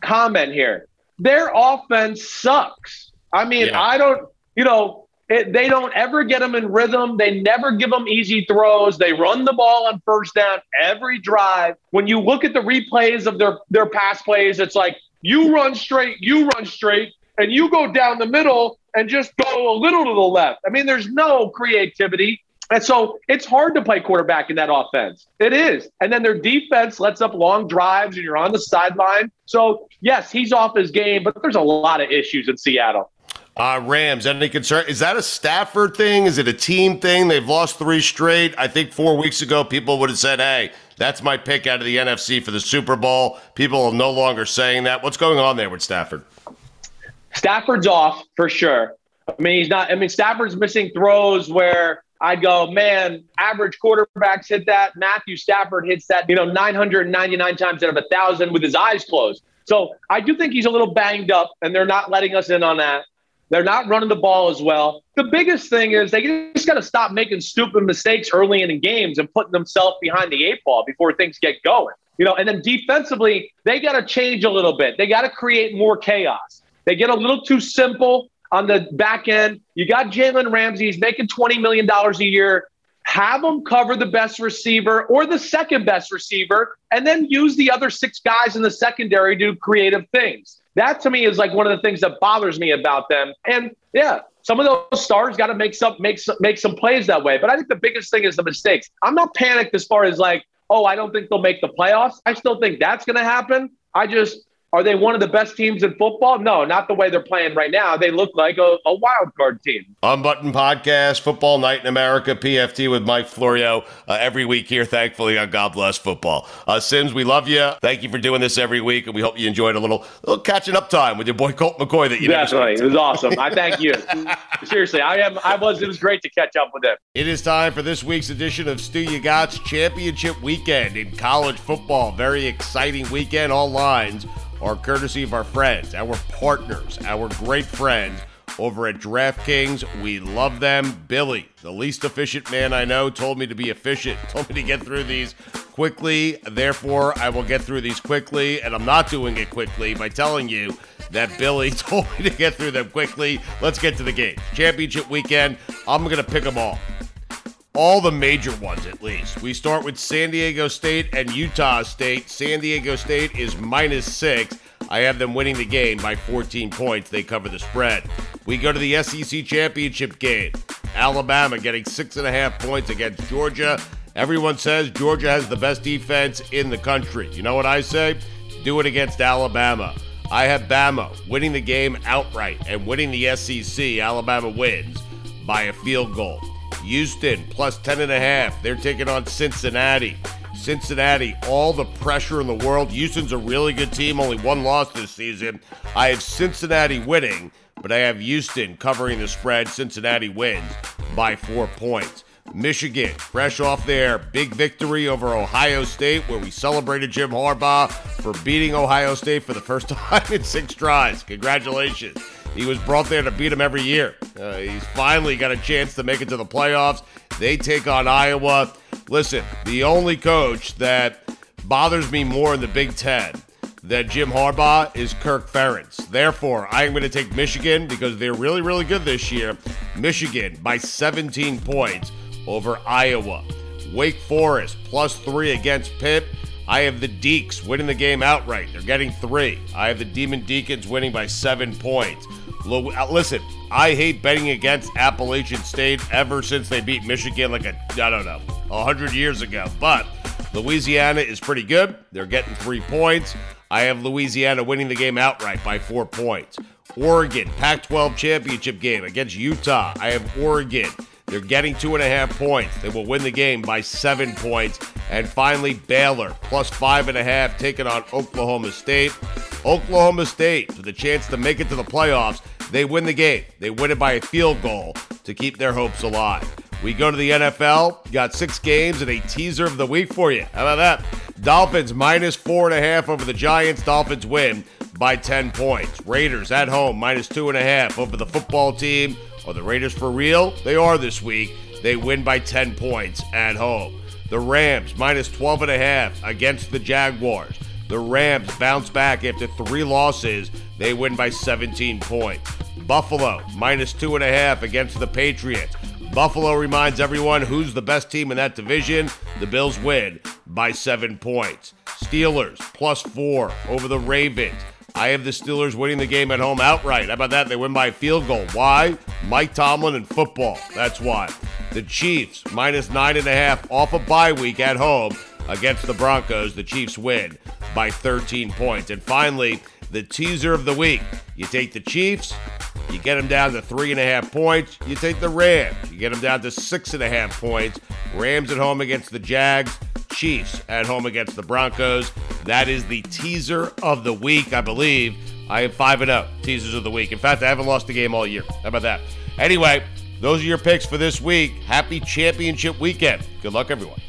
comment here their offense sucks. I mean, Yeah. I don't, you know, It, they don't ever get them in rhythm. They never give them easy throws. They run the ball on first down every drive. When you look at the replays of their their pass plays, it's like you run straight, you run straight, and you go down the middle and just go a little to the left. I mean, there's no creativity. And so it's hard to play quarterback in that offense. It is. And then their defense lets up long drives and you're on the sideline. So, yes, he's off his game, but there's a lot of issues in Seattle. Uh, Rams, any concern? Is that a Stafford thing? Is it a team thing? They've lost three straight. I think four weeks ago, people would have said, hey, that's my pick out of the NFC for the Super Bowl. People are no longer saying that. What's going on there with Stafford? Stafford's off for sure. I mean, he's not, I mean, Stafford's missing throws where I'd go, man, average quarterbacks hit that. Matthew Stafford hits that, you know, 999 times out of a thousand with his eyes closed. So I do think he's a little banged up, and they're not letting us in on that. They're not running the ball as well. The biggest thing is they just got to stop making stupid mistakes early in the games and putting themselves behind the eight ball before things get going. You know, and then defensively, they got to change a little bit. They got to create more chaos. They get a little too simple on the back end. You got Jalen Ramsey. He's making $20 million a year. Have him cover the best receiver or the second best receiver, and then use the other six guys in the secondary to do creative things. That to me is like one of the things that bothers me about them. And yeah, some of those stars got to make some make some make some plays that way. But I think the biggest thing is the mistakes. I'm not panicked as far as like, oh, I don't think they'll make the playoffs. I still think that's going to happen. I just are they one of the best teams in football? No, not the way they're playing right now. They look like a, a wild card team. Unbuttoned podcast, Football Night in America, PFT with Mike Florio uh, every week here, thankfully, on God Bless Football. Uh, Simms, we love you. Thank you for doing this every week, and we hope you enjoyed a little, little catching up time with your boy Colt McCoy that you Definitely. It was awesome. I thank you. Seriously, I am. I was. It was great to catch up with him. It is time for this week's edition of Stugotz's Championship Weekend in college football. Very exciting weekend. All lines are courtesy of our friends, our partners, our great friends over at DraftKings. We love them. Billy, the least efficient man I know, told me to be efficient, told me to get through these quickly. Therefore, I will get through these quickly, and I'm not doing it quickly by telling you that Billy told me to get through them quickly. Let's get to the game. Championship weekend, I'm going to pick them all all the major ones at least. We start with San Diego State and Utah State. San Diego State is minus six. I have them winning the game by 14 points. They cover the spread. We go to the SEC championship game. Alabama getting six and a half points against Georgia. Everyone says Georgia has the best defense in the country. You know what I say? Do it against Alabama. I have Bama winning the game outright and winning the SEC. Alabama wins by a field goal. Houston plus 10 and a half. They're taking on Cincinnati. Cincinnati, all the pressure in the world. Houston's a really good team, only one loss this season. I have Cincinnati winning, but I have Houston covering the spread. Cincinnati wins by four points. Michigan, fresh off their big victory over Ohio State, where we celebrated Jim Harbaugh for beating Ohio State for the first time in six tries. Congratulations. He was brought there to beat him every year. Uh, he's finally got a chance to make it to the playoffs. They take on Iowa. Listen, the only coach that bothers me more in the Big Ten than Jim Harbaugh is Kirk Ferentz. Therefore, I'm going to take Michigan because they're really, really good this year. Michigan by 17 points over Iowa. Wake Forest plus three against Pitt. I have the Deacs winning the game outright. They're getting three. I have the Demon Deacons winning by seven points. Uh, listen, I hate betting against Appalachian State ever since they beat Michigan like a, I don't know, 100 years ago. But Louisiana is pretty good. They're getting three points. I have Louisiana winning the game outright by four points. Oregon, Pac 12 championship game against Utah. I have Oregon. They're getting two and a half points. They will win the game by seven points. And finally, Baylor, plus five and a half, taking on Oklahoma State. Oklahoma State, with a chance to make it to the playoffs, they win the game. They win it by a field goal to keep their hopes alive. We go to the NFL. Got six games and a teaser of the week for you. How about that? Dolphins minus four and a half over the Giants. Dolphins win by 10 points. Raiders at home minus two and a half over the football team. Are the Raiders for real? They are this week. They win by 10 points at home. The Rams minus 12 and a half against the Jaguars. The Rams bounce back after three losses. They win by 17 points. Buffalo minus two and a half against the Patriots. Buffalo reminds everyone who's the best team in that division. The Bills win by seven points. Steelers plus four over the Ravens. I have the Steelers winning the game at home outright. How about that? They win by a field goal. Why? Mike Tomlin and football. That's why. The Chiefs minus nine and a half off a bye week at home against the Broncos. The Chiefs win by 13 points. And finally, the teaser of the week. You take the Chiefs, you get them down to three and a half points. You take the Rams, you get them down to six and a half points. Rams at home against the Jags, Chiefs at home against the Broncos. That is the teaser of the week, I believe. I am five and up teasers of the week. In fact, I haven't lost a game all year. How about that? Anyway, those are your picks for this week. Happy championship weekend. Good luck, everyone.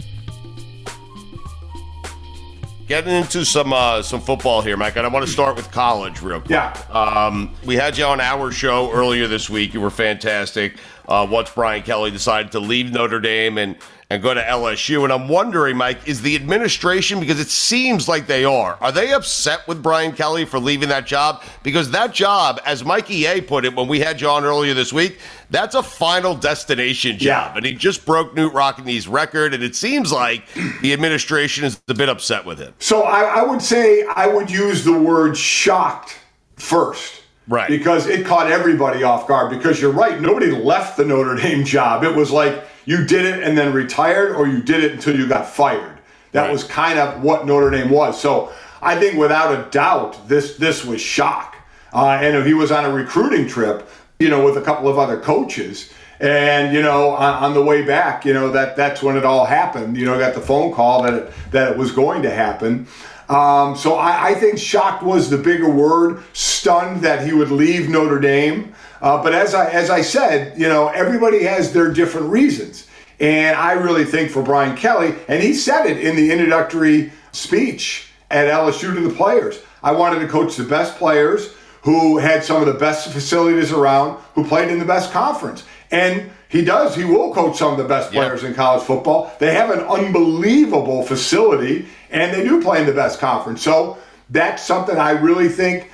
Getting into some uh, some football here, Mike, and I want to start with college real quick. Yeah. Um, we had you on our show earlier this week. You were fantastic. Uh, once Brian Kelly decided to leave Notre Dame and and go to LSU, and I'm wondering, Mike, is the administration because it seems like they are? Are they upset with Brian Kelly for leaving that job? Because that job, as Mikey A put it when we had you on earlier this week, that's a final destination job, Yeah. and he just broke Knute Rockne's record, and it seems like the administration is a bit upset with him. So I, I would say I would use the word shocked first. Right. Because it caught everybody off guard. Because you're right, nobody left the Notre Dame job. It was like you did it and then retired, or you did it until you got fired. That Right. was kind of what Notre Dame was. So I think without a doubt, this this was shock. Uh, and if he was on a recruiting trip, you know, with a couple of other coaches, and you know, on, on the way back, you know, that that's when it all happened. You know, got the phone call that it, that it was going to happen. Um, so I, I think shocked was the bigger word. Stunned that he would leave Notre Dame. Uh, but as I as I said, you know, everybody has their different reasons. And I really think for Brian Kelly, and he said it in the introductory speech at LSU to the players. I wanted to coach the best players who had some of the best facilities around, who played in the best conference. And he does, he will coach some of the best players in college football. They have an unbelievable facility and they do play in the best conference. So that's something I really think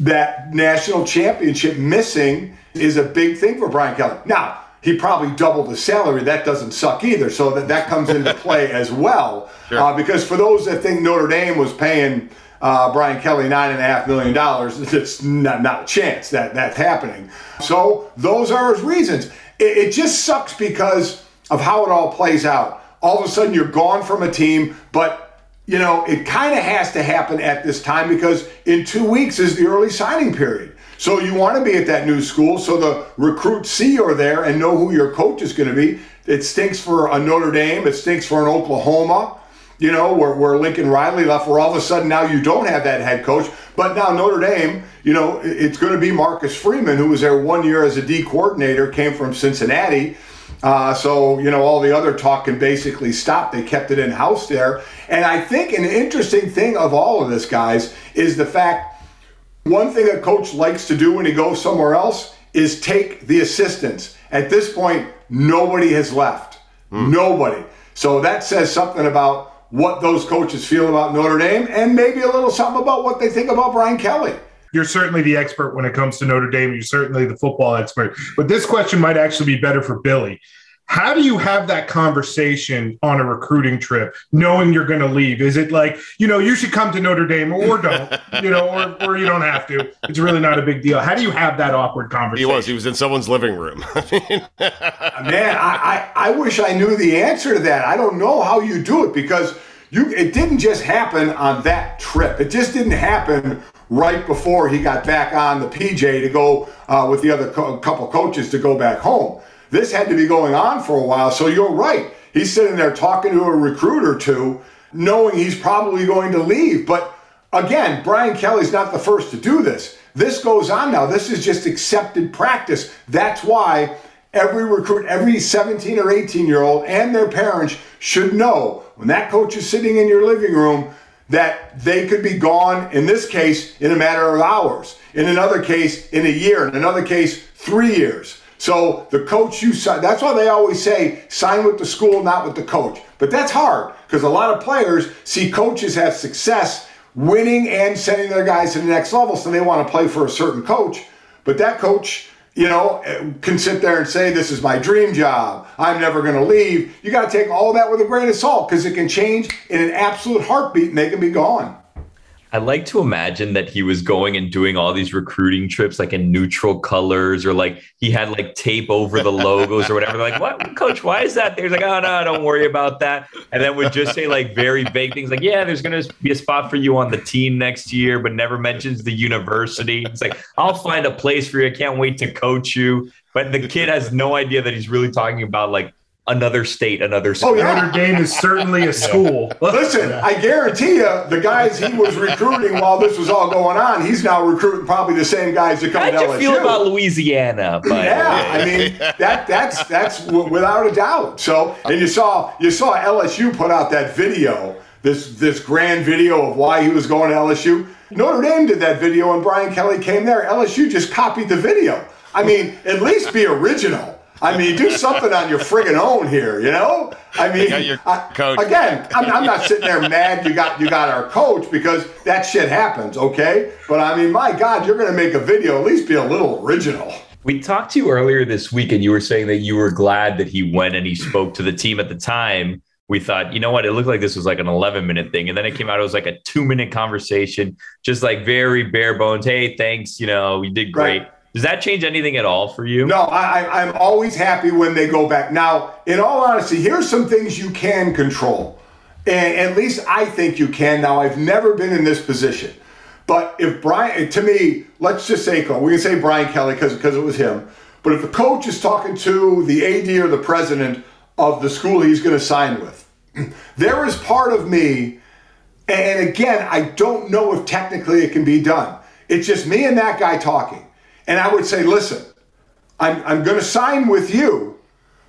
that national championship missing is a big thing for Brian Kelly. Now, he probably doubled his salary. That doesn't suck either. So that, that comes into play as well. Uh, because for those that think Notre Dame was paying uh, Brian Kelly nine and a half million dollars, it's not, not a chance that that's happening. So those are his reasons. It, it just sucks because of how it all plays out. All of a sudden, you're gone from a team, but you know, it kind of has to happen at this time because in two weeks is the early signing period. So you want to be at that new school so the recruits see you're there and know who your coach is going to be. It stinks for a Notre Dame. It stinks for an Oklahoma, you know, where, where Lincoln Riley left, where all of a sudden now you don't have that head coach. But now Notre Dame, you know, it's going to be Marcus Freeman, who was there one year as a D coordinator, came from Cincinnati. Uh, so, you know, all the other talk can basically stop. They kept it in house there. And I think an interesting thing of all of this, guys, is the fact one thing a coach likes to do when he goes somewhere else is take the assistants. At this point, nobody has left. Nobody. So that says something about what those coaches feel about Notre Dame and maybe a little something about what they think about Brian Kelly. You're certainly the expert when it comes to Notre Dame. You're certainly the football expert. But this question might actually be better for Billy. How do you have that conversation on a recruiting trip, knowing you're going to leave? Is it like, you know, you should come to Notre Dame or don't, you know, or, or you don't have to? It's really not a big deal. How do you have that awkward conversation? He was. He was in someone's living room. Man, I, I, I wish I knew the answer to that. I don't know how you do it because you it didn't just happen on that trip. It just didn't happen right before he got back on the PJ to go uh, with the other co- couple coaches to go back home. This had to be going on for a while. So you're right. He's sitting there talking to a recruit or two, knowing he's probably going to leave. But again, Brian Kelly's not the first to do this. This goes on now. This is just accepted practice. That's why every recruit, every 17 or 18 year old and their parents should know when that coach is sitting in your living room that they could be gone, in this case, in a matter of hours. In another case, in a year. In another case, three years. So the coach you sign, that's why they always say sign with the school, not with the coach. But that's hard because a lot of players see coaches have success winning and sending their guys to the next level, so they want to play for a certain coach. But that coach, you know, eh, can sit there and say, This is my dream job. I'm never going to leave. You got to take all that with a grain of salt because it can change in an absolute heartbeat and they can be gone. I like to imagine that he was going and doing all these recruiting trips like in neutral colors or like he had like tape over the logos or whatever. They're like, what, coach, why is that? There's like, oh, no, don't worry about that. And then would just say like very vague things like, yeah, there's to be a spot for you on the team next year, but never mentions the university. It's like, I'll find a place for you. I can't wait to coach you. But the kid has no idea that he's really talking about like another state, another school. Oh, yeah. Notre Dame is certainly a school. Listen, I guarantee you, the guys he was recruiting while this was all going on, he's now recruiting probably the same guys that come How'd to you LSU. feel about Louisiana? yeah, I mean that that's that's without a doubt. So, and you saw you saw LSU put out that video, this this grand video of why he was going to LSU. Notre Dame did that video, and Brian Kelly came there. LSU just copied the video. I mean, at least be original. I mean, do something on your friggin' own here, you know? I mean, your I- again, I'm, I'm not sitting there mad you got you got our coach because that shit happens, okay? But I mean, my God, you're going to make a video, at least be a little original. We talked to you earlier this week, and you were saying that you were glad that he went and he spoke to the team at the time. We thought, you know what, it looked like this was like an 11 minute thing. And then it came out, it was like a two minute conversation, just like very bare bones. Hey, thanks. You know, you did great. Right. Does that change anything at all for you? No, I, I'm always happy when they go back. Now, in all honesty, here's some things you can control. And at least I think you can. Now, I've never been in this position. But if Brian, eh, to me, let's just say, we can say Brian Kelly because it was him. But if the coach is talking to the AD or the president of the school he's going to sign with, there is part of me, and again, I don't know if technically it can be done. It's just me and that guy talking. And I would say, listen, I'm, I'm going to sign with you,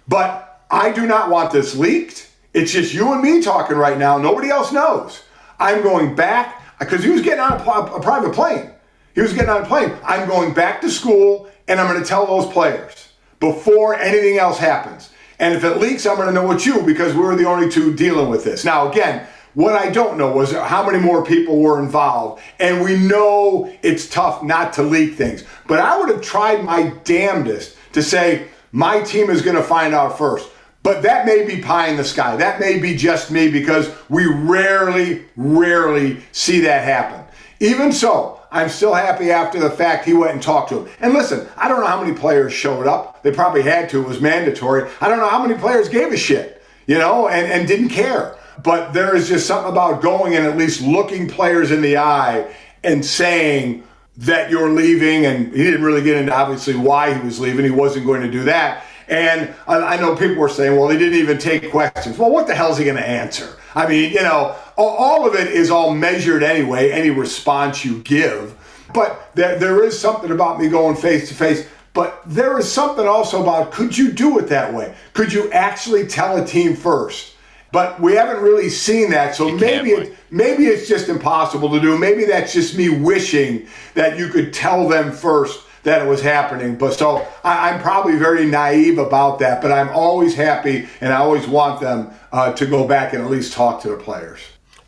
but I do not want this leaked. It's just you and me talking right now. Nobody else knows. I'm going back because he was getting on a, a private plane. He was getting on a plane. I'm going back to school and I'm going to tell those players before anything else happens. And if it leaks, I'm going to know it's you because we were the only two dealing with this. Now, again, what I don't know was how many more people were involved. And we know it's tough not to leak things. But I would have tried my damnedest to say, my team is going to find out first. But that may be pie in the sky. That may be just me because we rarely, rarely see that happen. Even so, I'm still happy after the fact he went and talked to him. And listen, I don't know how many players showed up. They probably had to, it was mandatory. I don't know how many players gave a shit, you know, and, and didn't care. But there is just something about going and at least looking players in the eye and saying that you're leaving. And he didn't really get into obviously why he was leaving. He wasn't going to do that. And I I know people were saying, well, he didn't even take questions. Well, what the hell is he going to answer? I mean, you know, all, all of it is all measured anyway, any response you give. But there, there is something about me going face to face. But there is something also about could you do it that way? Could you actually tell a team first? But we haven't really seen that, so You maybe it, maybe it's just impossible to do. Maybe that's just me wishing that you could tell them first that it was happening. But so I, I'm probably very naive about that. But I'm always happy, and I always want them uh, to go back and at least talk to the players.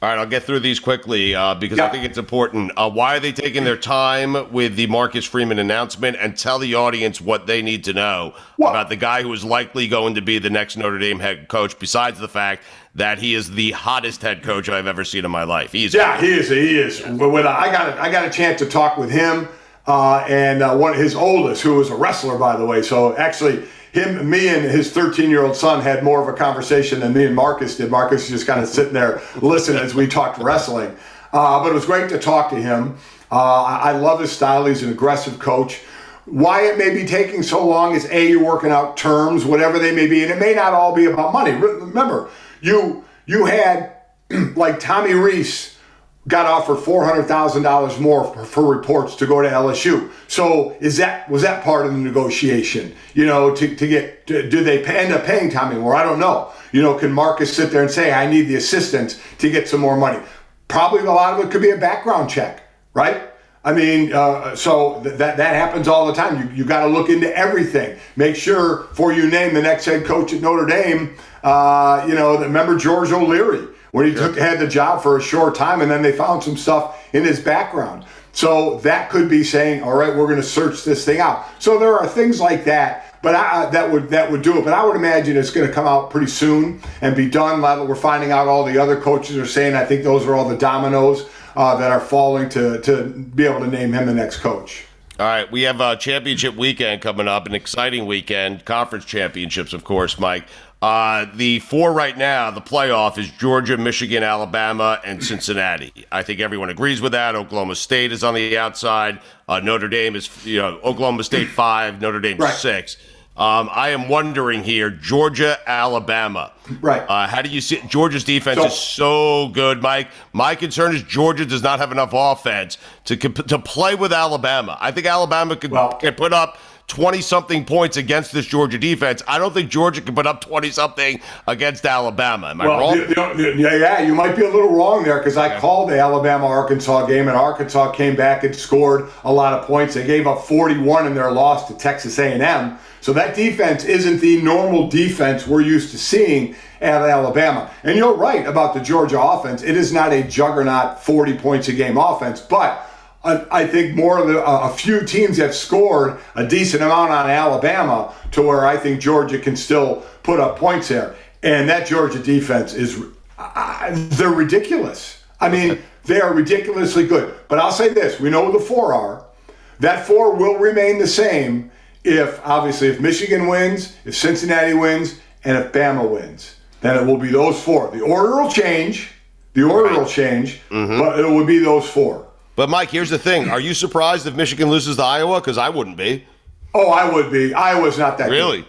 All right, I'll get through these quickly uh, because I think it's important. Uh, why are they taking their time with the Marcus Freeman announcement and tell the audience what they need to know Well- about the guy who is likely going to be the next Notre Dame head coach, besides the fact that he is the hottest head coach I've ever seen in my life? He's Yeah, he is. He is. When when I got a, I got a chance to talk with him uh, and uh, one his oldest, who was a wrestler, by the way. So actually, him, me, and his 13 year old son had more of a conversation than me and Marcus did. Marcus was just kind of sitting there listening as we talked wrestling. Uh, but it was great to talk to him. Uh, I, I love his style. He's an aggressive coach. Why it may be taking so long is a you're working out terms, whatever they may be, and it may not all be about money. Remember, you you had like Tommy Rees got offered four hundred thousand dollars more for, for reports to go to LSU. So is that was that part of the negotiation? You know, to, to get to, do they end up paying Tommy more? I don't know. You know, can Marcus sit there and say I need the assistance to get some more money? Probably a lot of it could be a background check, right? I mean, uh, so th- that that happens all the time. You you got to look into everything. Make sure before you name the next head coach at Notre Dame. Uh, you know, remember George O'Leary when he took had the job for a short time, and then they found some stuff in his background. So that could be saying, all right, we're going to search this thing out. So there are things like that, but I, that would that would do it. But I would imagine it's going to come out pretty soon and be done. Now that we're finding out all the other coaches are saying, I think those are all the dominoes uh, that are falling to to be able to name him the next coach. All right, we have a championship weekend coming up, an exciting weekend, conference championships, of course, Mike. Uh, the four right now, the playoff is Georgia, Michigan, Alabama, and Cincinnati. I think everyone agrees with that. Oklahoma State is on the outside. Uh, Notre Dame is, you know, Oklahoma State five, Notre Dame right. six. Um, I am wondering here, Georgia, Alabama. Right. Uh, how do you see Georgia's defense so, is so good, Mike? My concern is Georgia does not have enough offense to to play with Alabama. I think Alabama could, well, can put up 20 something points against this Georgia defense. I don't think Georgia can put up 20 something against Alabama. Am I well, wrong? You, you, yeah, you might be a little wrong there because I called the Alabama Arkansas game and Arkansas came back and scored a lot of points. They gave up 41 in their loss to Texas A&M. So that defense isn't the normal defense we're used to seeing at Alabama. And you're right about the Georgia offense. It is not a juggernaut 40 points a game offense, but I think more the, a few teams have scored a decent amount on Alabama to where I think Georgia can still put up points there. And that Georgia defense is, uh, they're ridiculous. I mean, they are ridiculously good. But I'll say this we know who the four are. That four will remain the same if, obviously, if Michigan wins, if Cincinnati wins, and if Bama wins. Then it will be those four. The order will change. The order right. will change, mm-hmm. but it will be those four. But Mike, here's the thing: Are you surprised if Michigan loses to Iowa? Because I wouldn't be. Oh, I would be. Iowa's not that good. really. Good.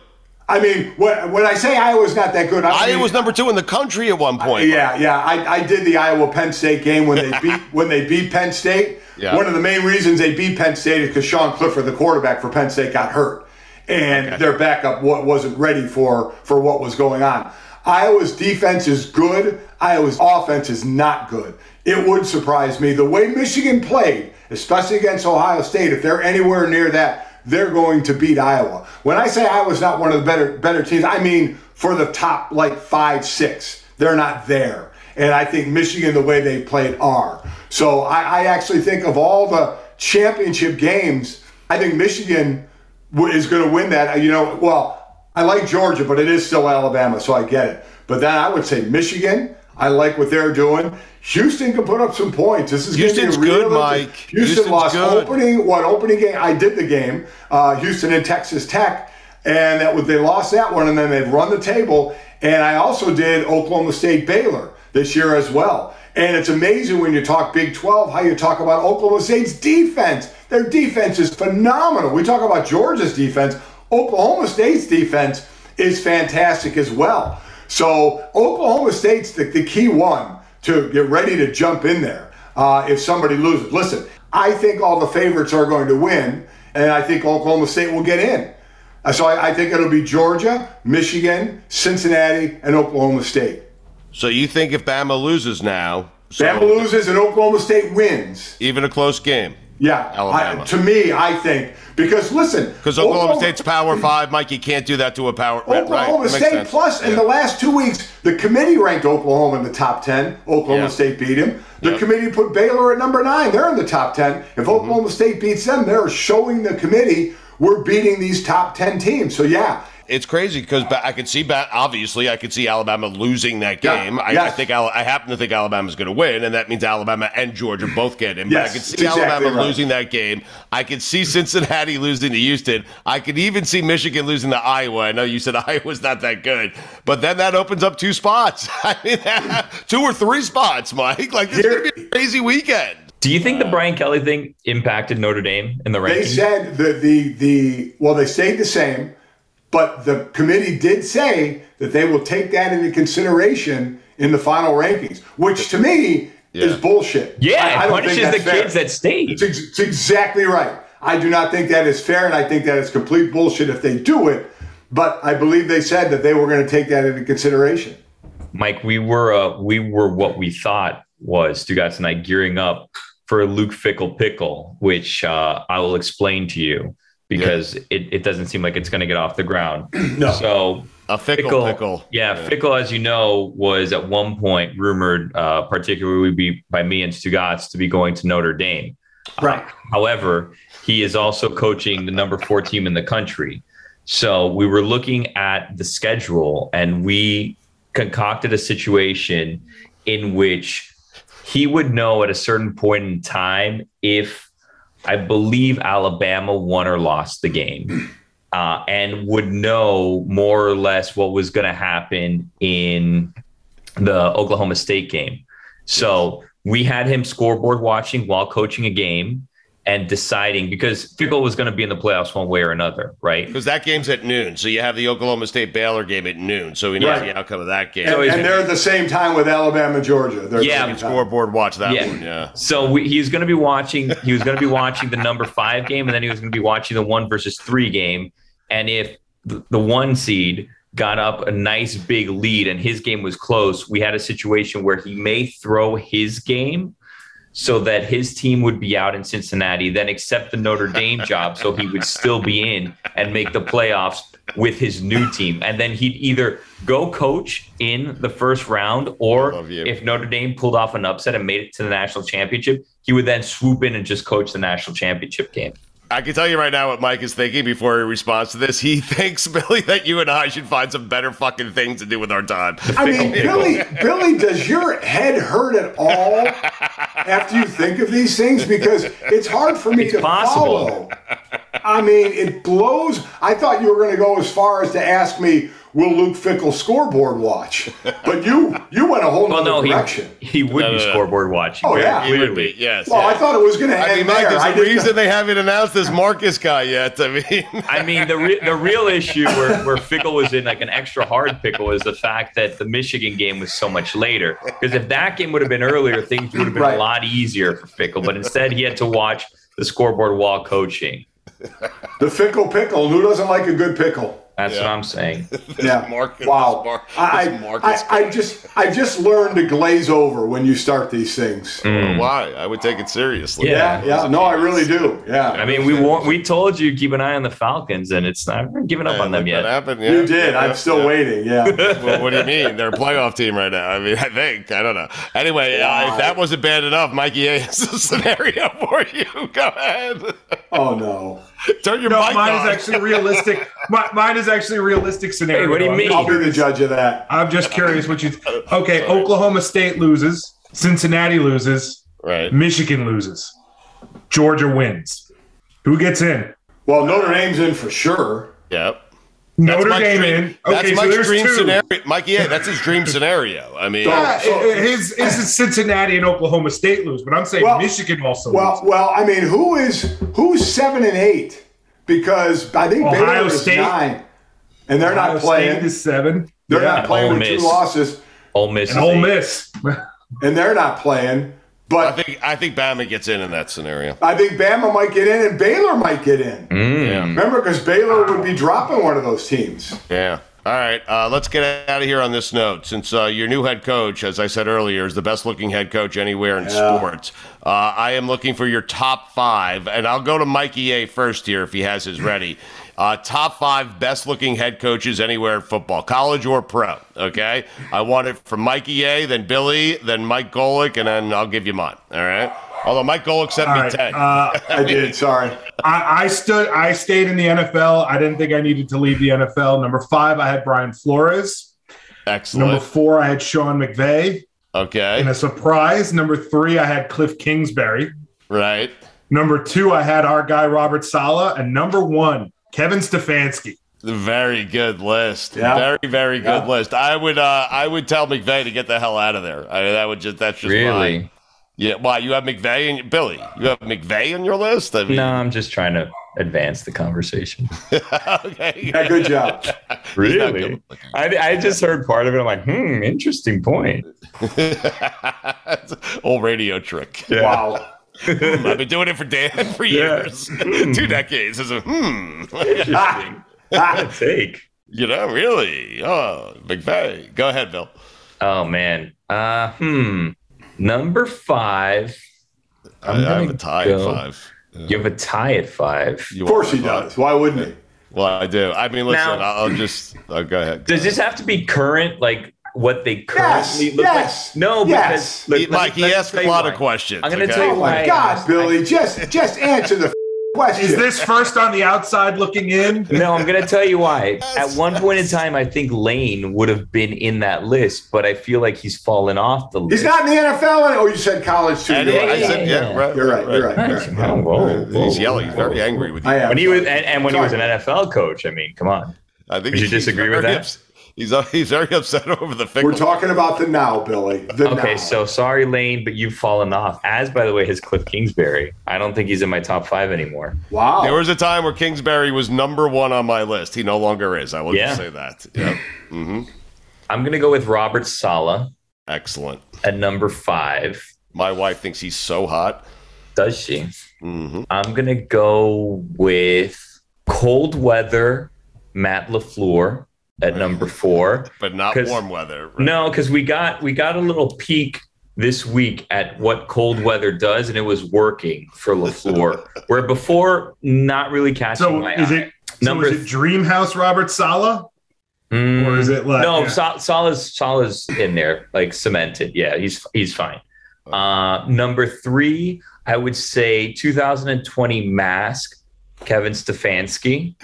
I mean, when, when I say Iowa's not that good, I Iowa's number two in the country at one point. yeah, yeah. I, I did the Iowa Penn State game when they beat when they beat Penn State. Yeah. One of the main reasons they beat Penn State is because Sean Clifford, the quarterback for Penn State, got hurt, and okay. their backup wasn't ready for for what was going on. Iowa's defense is good. Iowa's offense is not good. It would surprise me the way Michigan played especially against Ohio State, if they're anywhere near that, they're going to beat Iowa. When I say Iowa's not one of the better better teams, I mean for the top like five, six. They're not there. And I think Michigan, the way they played, are. So I, I actually think of all the championship games, I think Michigan is going to win that. You know, well, I like Georgia, but it is still Alabama, so I get it. But then I would say Michigan. I like what they're doing. Houston can put up some points. This is Houston's good, Mike. Houston Houston's lost good. opening what opening game. I did the game. Uh, Houston and Texas Tech, and that was they lost that one, and then they've run the table. And I also did Oklahoma State Baylor this year as well. And it's amazing when you talk Big 12 how you talk about Oklahoma State's defense. Their defense is phenomenal. We talk about Georgia's defense. Oklahoma State's defense is fantastic as well. So Oklahoma State's the, the key one to get ready to jump in there uh, if somebody loses. Listen, I think all the favorites are going to win, and I think Oklahoma State will get in. Uh, so I, I think it'll be Georgia, Michigan, Cincinnati, and Oklahoma State. So you think if Bama loses now, so Bama loses and Oklahoma State wins, even a close game? Yeah, I, to me, I think because listen, because Oklahoma, Oklahoma, State's Power Five, Mike, you can't do that to a Power. Oklahoma right, State plus in the last two weeks, the committee ranked Oklahoma in the top ten. Oklahoma yeah. State beat him. The committee put Baylor at number nine. They're in the top ten. If mm-hmm. Oklahoma State beats them, they're showing the committee we're beating these top ten teams. So yeah, it's crazy because I could see, obviously, I could see Alabama losing that game. Yeah, I, yes. I, think I happen to think Alabama's going to win, and that means Alabama and Georgia both get in. Yes, but I could see exactly Alabama right. losing that game. I could see Cincinnati losing to Houston. I could even see Michigan losing to Iowa. I know you said Iowa's not that good, but then that opens up two spots. I mean, two or three spots, Mike. Like this is going to be a crazy weekend. Do you think the Brian Kelly thing impacted Notre Dame in the rankings? They said the the the well, they stayed the same. But the committee did say that they will take that into consideration in the final rankings, which to me yeah. is bullshit. Yeah, I, I it punishes the fair. kids that stayed. It's, ex- it's exactly right. I do not think that is fair, and I think that is complete bullshit if they do it. But I believe they said that they were going to take that into consideration. Mike, we were uh, we were what we thought was Stugotz and I gearing up for Luke Fickell pickle, which uh, I will explain to you because yeah. it, it doesn't seem like it's going to get off the ground. no. So a fickle, fickle. Yeah, yeah, Fickell, as you know, was at one point rumored, uh, particularly by me and Stugotz, to be going to Notre Dame. Right. However, he is also coaching the number four team in the country. So we were looking at the schedule and we concocted a situation in which he would know at a certain point in time if I believe Alabama won or lost the game. Uh, and would know more or less what was going to happen in the Oklahoma State game. So we had him scoreboard watching while coaching a game and deciding because Fickell was going to be in the playoffs one way or another, right? Because that game's at noon. So you have the Oklahoma State Baylor game at noon. So we know Right. the outcome of that game. And, and they're at the same time with Alabama, Georgia. They're Yeah, scoreboard watch that Yeah. one. Yeah. So we, he was going to be watching. He was going to be watching the number five game, and then he was going to be watching the one versus three game. And if the, the one seed got up a nice big lead and his game was close, we had a situation where he may throw his game so that his team would be out in Cincinnati, then accept the Notre Dame job so he would still be in and make the playoffs with his new team. And then he'd either go coach in the first round, or if Notre Dame pulled off an upset and made it to the national championship, he would then swoop in and just coach the national championship game. I can tell you right now what Mike is thinking before he responds to this. He thinks, Billy, that you and I should find some better fucking things to do with our time. I mean, Billy, Billy, does your head hurt at all after you think of these things? Because it's hard for me It's to possible. follow. I mean, it blows. I thought you were going to go as far as to ask me, "Will Luke Fickell scoreboard watch?" But you you went a whole Well, nother no, he, direction. he would No, be no, no. scoreboard watching. Oh, very yeah. He would clearly. be, yes. well, I thought it was going to I end mean, Mike, there. there's I a didn't- reason they haven't announced this Marcus guy yet. I mean, I mean, the re- the real issue where, where Fickell was in like an extra hard pickle is the fact that the Michigan game was so much later. Because if that game would have been earlier, things would have been Right. a lot easier for Fickell. But instead, he had to watch the scoreboard while coaching. the Fickle pickle. Who doesn't like a good pickle? That's Yeah. what I'm saying. Yeah. Marcus- wow. Mar- I, Marcus I, I just I just learned to glaze over when you start these things. why? I would take it seriously. Yeah. Yeah, yeah. No, I really do. Yeah. I mean, we wa- we told you keep an eye on the Falcons, and it's not we're giving up on them yet. happened. Yeah. You did. Yeah, I'm still yeah. waiting. Yeah. well, what do you mean? They're a playoff team right now. I mean, I think. I don't know. Anyway, uh, if that wasn't bad enough, Mikey A has a scenario for you. Go ahead. Oh no. Turn your No, mic mine on. is actually realistic. Mi- mine is actually a realistic scenario. Hey, what do you mean? just I'll be the judge of that. I'm just curious what you. Uh, okay, Oklahoma State loses. Cincinnati loses. right. Michigan loses. Georgia wins. Who gets in? Well, Notre Dame's in for sure. Yep. Notre Mike's Dame dream- in. That's Okay, so Mike's there's dream two. scenario. Mikey A, that's his dream scenario. I mean, Yeah, So- it- it- his, his is Cincinnati and Oklahoma State lose, but I'm saying Well- Michigan also Well, loses. well, I mean, who is who's seven and eight? Because I think Ohio Baylor is State. nine, and they're Ohio not playing. State is seven. they're Yeah. not playing Ole with two losses, Ole Miss, And Ole. Miss. and they're not playing. I But think I think Bama gets in in that scenario. I think Bama might get in, and Baylor might get in. Yeah. Remember, because Baylor would be dropping one of those teams. Yeah. All right. Uh, let's get out of here on this note. Since uh, your new head coach, as I said earlier, is the best looking head coach anywhere in sports, uh, I am looking for your top five. And I'll go to Mikey A first here if he has his ready. Uh, top five best looking head coaches anywhere in football, college or pro. Okay. I want it from Mikey A, then Billy, then Mike Golic, and then I'll give you mine. All right. Although Mike Golic sent All me right. 10. Uh, I did. Sorry. I, I stood. I stayed in the NFL. I didn't think I needed to leave the NFL. Number five, I had Brian Flores. Excellent. Number four, I had Sean McVay. Okay. And a surprise, number three, I had Cliff Kingsbury. Right. Number two, I had our guy Robert Saleh, and number one, Kevin Stefanski. Very good list. Yeah. Very, very good Yeah. list. I would uh I would tell McVay to get the hell out of there. I mean, that would just that's just Really? mine. Yeah. Why you have McVay and Billy? You have McVay on your list? I mean, No, I'm just trying to advance the conversation. okay. Yeah, good job. really, good. I, I just heard part of it. I'm like, hmm, interesting point. It's an Old radio trick. Wow. I've been doing it for Dan for years, two decades. As a hmm, Interesting. Take. you know, really. Oh, McVay. Go ahead, Bill. Oh man. Uh hmm. Number five. I, I'm I have gonna a tie go- at five. You have a tie at five. You Of course he five? does. Why wouldn't he? Well, I do. I mean, listen. Now- I'll just oh, go ahead. Go Does ahead. this have to be current? Like, what they Yes, currently look yes, like. No, yes. because look, He- let me- Mike, he asked a lot why. of questions. I'm going to okay? tell you Oh why. my God, asked- Billy, just just answer the question. Is this first on the outside looking in? No, I'm going to tell you why. At one point in time, I think Lane would have been in that list, but I feel like he's fallen off the list. He's not in the NFL. Oh, you said college too. And You're I said, yeah, right. You're right. You're right. You're Nice. right. Whoa, whoa, whoa. He's yelling. He's very angry with you. I am. When he was, and, and when he was an NFL coach, I mean, come on. I think Would you disagree with that? ups- He's uh, he's very upset over the fickle. We're talking about the now, Billy. The Okay, now. so sorry, Lane, but you've fallen off. As by the way, his Cliff Kingsbury. I don't think he's in my top five anymore. wow. There was a time where Kingsbury was number one on my list. He no longer is. I will Yeah. just say that. Yep. hmm I'm gonna go with Robert Saleh Excellent. at number five. My wife thinks he's so hot. Does she? Mm-hmm. I'm gonna go with cold weather Matt Lafleur at number four. But not warm weather. right? No, because we got we got a little peek this week at what cold weather does, and it was working for Lafleur. where before, not really catching So my is eye. it so Number is it Dreamhouse Robert Saleh? Mm, Or is it like no? yeah. Sa- Saleh's Saleh's in there, like cemented. Yeah, he's he's fine. Uh, number three, I would say 2020 mask, Kevin Stefanski.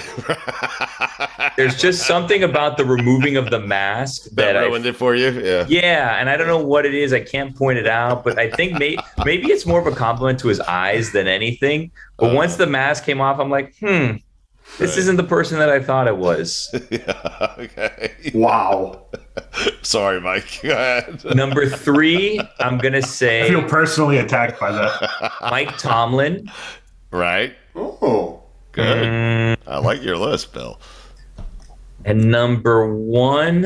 There's just something about the removing of the mask that that I ruined it for you. Yeah. Yeah, and I don't know what it is. I can't point it out, but I think may- maybe it's more of a compliment to his eyes than anything. But once the mask came off, I'm like, hmm, this Right. isn't the person that I thought it was. yeah. Okay. wow. Sorry, Mike. Go ahead. Number three, I'm gonna say. I say feel personally attacked by that. Mike Tomlin. Right. Good. Mm, I like your list, Bill. and number one,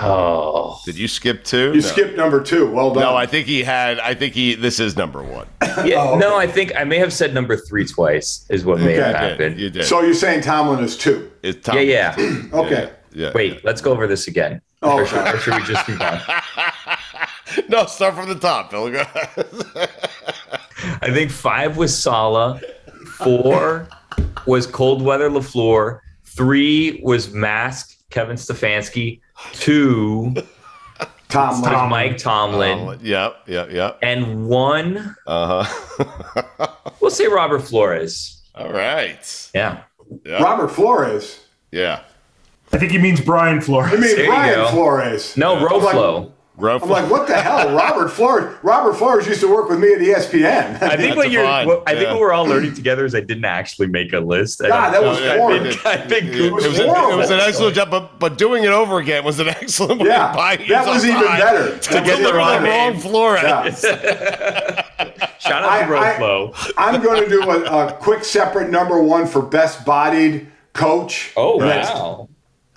oh, Did you skip two? You no. skipped number two. Well done. No, I think he had. I think he. This is number one. yeah, Oh, okay. no, I think I may have said number three twice. Is what may have Okay. You happened. You did. so you're saying Tomlin is two? It's Tom. Yeah, yeah. Okay. Yeah. Wait, let's go over this again. Oh, or, should, or should we just move on? no, start from the top, Bill. I think five was Saleh, four was cold weather Lafleur, three was mask Kevin Stefanski, two Tomlin. was Mike Tomlin, Um, yep. Yep. Yep. and one Uh huh. we'll say Robert Flores. All right. Yeah, Yeah. Robert Flores. Yeah. I think he means Brian Flores. I Flores. mean There Brian. Flores. no I'm like- Roflo. I'm like, what the hell? Robert Flores. Robert Flores used to work with me at ESPN. I think That's what you're, fine. what, I think what we're all learning together is I didn't actually make a list. I God, don't- that was yeah, horrible. he did. I think It Google- was, was a- it was an excellent job, but, but doing it over again was an excellent way Yeah, of buying that was even better. To That get was the even wrong, better. wrong Flores. Yeah. Shout out to I- I- Roflo. I'm going to do a, a quick separate number one for best bodied coach. oh And that's, wow.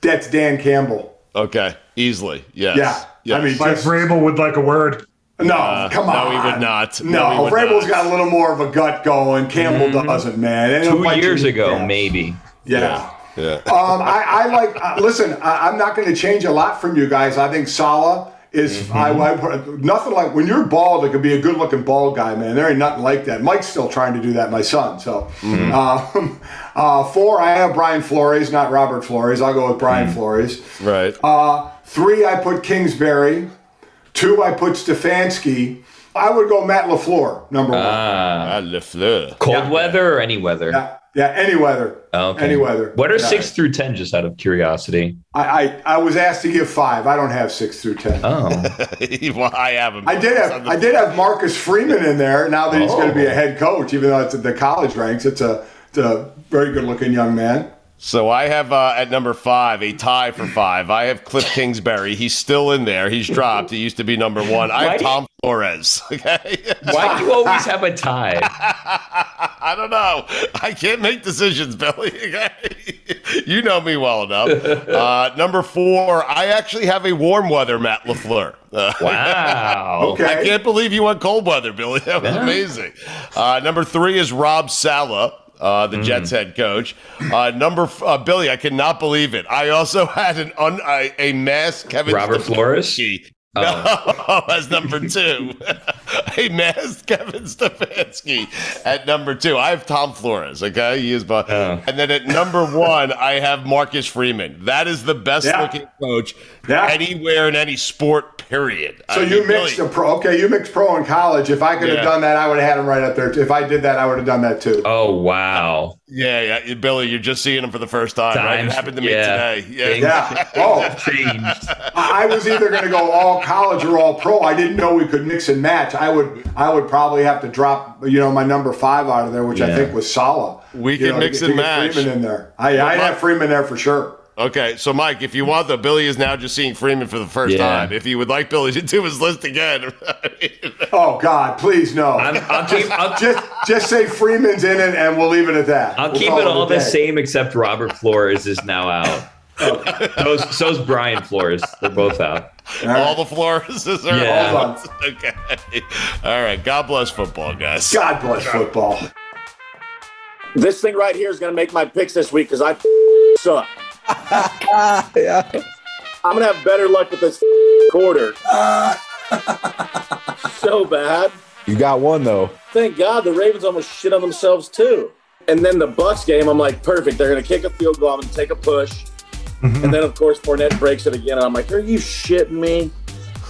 that's Dan Campbell. Okay, easily. Yes. Yeah. Yes. I mean, Like just, Vrabel would like a word. no, come on. no, he would not. No, No, he would Vrabel's not. got a little more of a gut going. Campbell doesn't, man. And he'll Two years ago, ass. maybe. Yeah. yeah. Um, I, I like. Uh, listen, I, I'm not going to change a lot from you guys. I think Saleh is. I, I nothing like when you're bald. It could be a good-looking bald guy, man. There ain't nothing like that. Mike's still trying to do that. My son. So, um, uh, four. I have Brian Flores, not Robert Flores. I'll go with Brian Flores. Right. Uh, three. I put Kingsbury. Two. I put Stefanski. I would go Matt Lafleur, number one. Ah. Lafleur. Cold Yeah. weather or any weather? yeah, yeah. Any weather. Oh, okay. Any weather. What are Yeah. six through ten? Just out of curiosity. I, I I was asked to give five. I don't have six through ten. Oh, well, I have him. I did have I did have Marcus Freeman in there. Now that he's going to be a head coach, even though it's at the college ranks, it's a it's a very good looking young man. So I have uh, at number five a tie for five. I have Cliff Kingsbury. He's still in there. He's dropped. He used to be number one. I Why have do you- Tom Flores. Okay. why do you always have a tie? I don't know. I can't make decisions, Billy. Okay? you know me well enough. Uh, number four, I actually have a warm weather Matt Lafleur. Uh, Wow. Okay. I can't believe you went cold weather, Billy. That was amazing. Uh, number three is Rob Saleh. Uh, the Jets head coach. Uh, number f- uh, Billy, I cannot believe it. I also had an un, a, a mass Kevin Robert Flores? Stefanski. No, as number two, a masked Kevin Stefanski at number two. I have Tom Flores. Okay, he is, my, Oh. and then at number one, I have Marcus Freeman. That is the best Yeah. looking coach Yeah. anywhere in any sport. Period. So I you mean, mixed really. a pro. Okay, you mixed pro in college. If I could have done that, I would have had him right up there. If I did that, I would have done that too. Oh wow. Yeah, yeah, Billy, you're just seeing him for the first time, right? It happened to me yeah. today. Yeah. Things- Yeah. Oh, Changed. I I was either going to go all college or all pro. I didn't know we could mix and match. I would, I would probably have to drop, you know, my number five out of there, which I think was Saleh. We You can know, mix to and get match. Freeman in there. I, I'd have Freeman there for sure. Okay, so Mike, if you want though, Billy is now just seeing Freeman for the first Yeah. time. If you would like Billy to do his list again, Oh God, please no. I'm, I'll keep. I'll, just, just say Freeman's in it, and we'll leave it at that. I'll We'll keep it all the day. same except Robert Flores is now out. so's, so's Brian Flores. They're both out. all the Flores are Yeah. out. Okay. All right. God bless football, guys. God bless football. This thing right here is going to make my picks this week because I suck. I'm going to have better luck with this quarter. so bad. You got one though. Thank God the Ravens almost shit on themselves too. And then the Bucs game, I'm like, perfect. They're going to kick a field goal. I'm going to take a push. Mm-hmm. And then, of course, Fournette breaks it again. And I'm like, are you shitting me?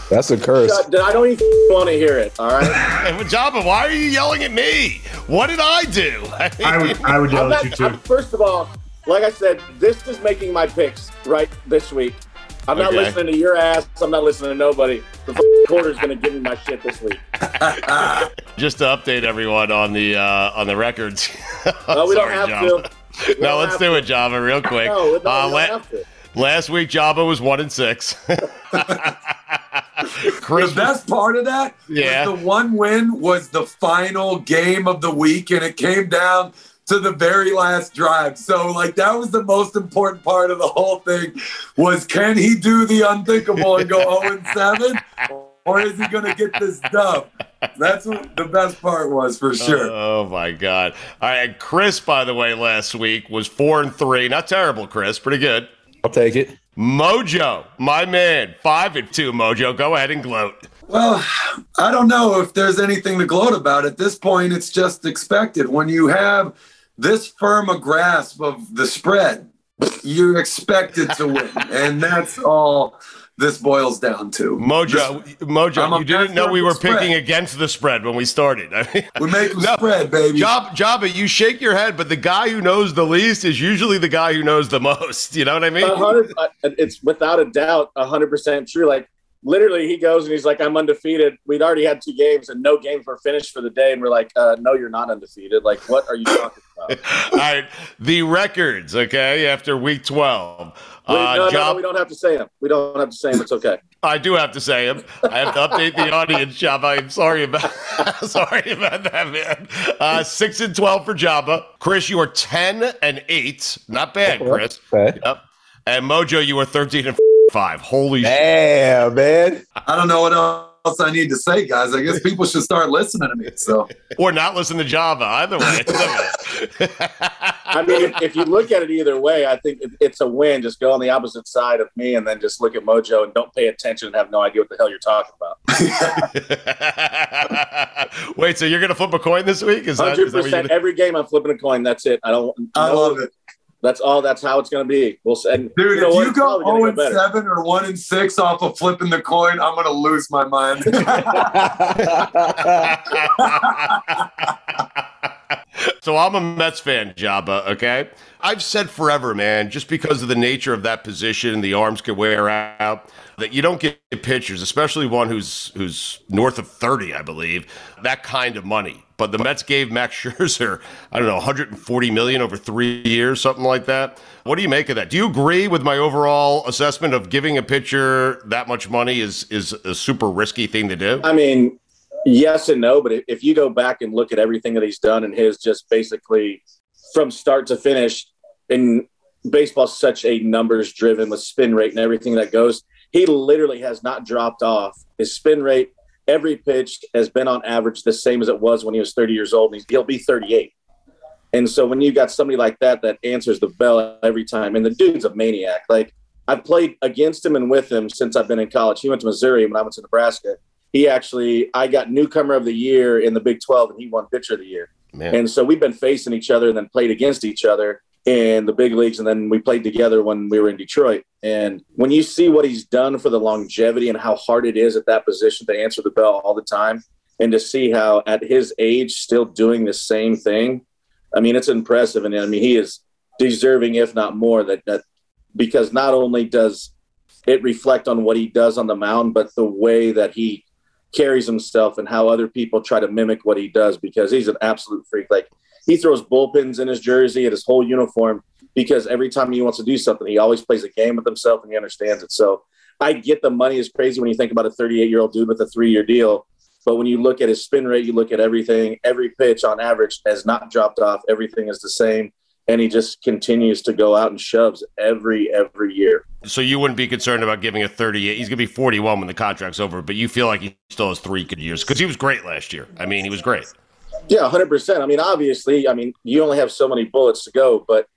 That's a curse. Shut- I don't even want to hear it. All right. Hey, Joba, why are you yelling at me? What did I do? I would, I would yell I'm at you too. I'm- first of all, like I said, this is making my picks right this week. I'm not Okay. listening to your ass. I'm not listening to nobody. The f- quarter's going to give me my shit this week. Just to update everyone on the uh, on the records. No, we don't Sorry, have Joba. to. We No, let's have do to. it, Joba, real quick. No, no, we Uh, don't la- have to. last week, Joba was one and six. Chris, the best part of that Yeah. was the one win was the final game of the week, and it came down to the very last drive. So, like, that was the most important part of the whole thing was can he do the unthinkable and go 0 and 7, or is he going to get this dub? That's what the best part was for sure. Oh my God! All right, and Chris, by the way, last week was four and three. Not terrible, Chris. Pretty good. I'll take it. Mojo, my man, five and two. Mojo, go ahead and gloat. Well, I don't know if there's anything to gloat about. At this point, it's just expected. When you have this firm a grasp of the spread, you're expected to win. and that's all this boils down to. Mojo, Mojo, I'm you didn't know we were spread. picking against the spread when we started. I mean, We make the spread, baby. Job, Joba, you shake your head, but the guy who knows the least is usually the guy who knows the most. You know what I mean? A hundred, uh, it's without a doubt a hundred percent true. Like literally, he goes and he's like, "I'm undefeated." We'd already had two games, and no games were finished for the day. And we're like, uh, "No, you're not undefeated. Like, what are you talking about?" All right, the records. Okay, after week twelve. Wait, Uh, no, no, Job- no, we don't have to say them. We don't have to say them. It's okay. I do have to say him. I have to update the audience, Joba. I'm sorry about sorry about that, man. Uh, six and twelve for Joba. Chris, you are ten and eight. Not bad, Chris. Okay. Yep. And Mojo, you are thirteen and five. Holy shit. Damn, man. I don't know what else I need to say, guys. I guess people should start listening to me. So Or not listen to Joba. Either way. I mean, if, if you look at it either way, I think it's a win. Just go on the opposite side of me, and then just look at Mojo and don't pay attention and have no idea what the hell you're talking about. Wait, so you're gonna flip a coin this week? Is Hundred is that what you're percent. gonna- Every game, I'm flipping a coin. That's it. I don't. I no- love it. That's all. That's how it's going to be. We'll say, Dude, you know if what? you go probably gonna 0 get oh and better. 7 or 1 and 6 off of flipping the coin, I'm going to lose my mind. so I'm a Mets fan, Joba, okay? I've said forever, man, just because of the nature of that position, the arms could wear out, that you don't get pitchers, especially one who's who's north of 30, I believe, that kind of money. But the Mets gave Max Scherzer, I don't know, 140 million over three years, something like that. What do you make of that? Do you agree with my overall assessment of giving a pitcher that much money is is a super risky thing to do? I mean, yes and no, but if- you go back and look at everything that he's done and his just basically from start to finish, and baseball's such a numbers driven with spin rate and everything that goes, he literally has not dropped off. His spin rate, every pitch has been on average the same as it was when he was 30 years old, and he's, he'll be 38. And so when you've got somebody like that that answers the bell every time, and the dude's a maniac. Like I've played against him and with him since I've been in college. He went to Missouri when I went to Nebraska. He actually, I got newcomer of the year in the Big 12, and he won pitcher of the year. Man. And so we've been facing each other and then played against each other. In the big leagues, and then we played together when we were in Detroit. And when you see what he's done for the longevity and how hard it is at that position to answer the bell all the time, and to see how at his age still doing the same thing, I mean, it's impressive. And I mean, he is deserving, if not more, that that because not only does it reflect on what he does on the mound, but the way that he carries himself and how other people try to mimic what he does because he's an absolute freak. Like he throws bullpens in his jersey and his whole uniform because every time he wants to do something, he always plays a game with himself and he understands it. So I get the money is crazy when you think about a 38 year old dude with a three year deal. But when you look at his spin rate, you look at everything, every pitch on average has not dropped off. Everything is the same. And he just continues to go out and shoves every, every year. So you wouldn't be concerned about giving a 38. He's going to be 41 when the contract's over, but you feel like he still has three good years because he was great last year. I mean, he was great. Yeah, 100%. I mean, obviously, I mean, you only have so many bullets to go, but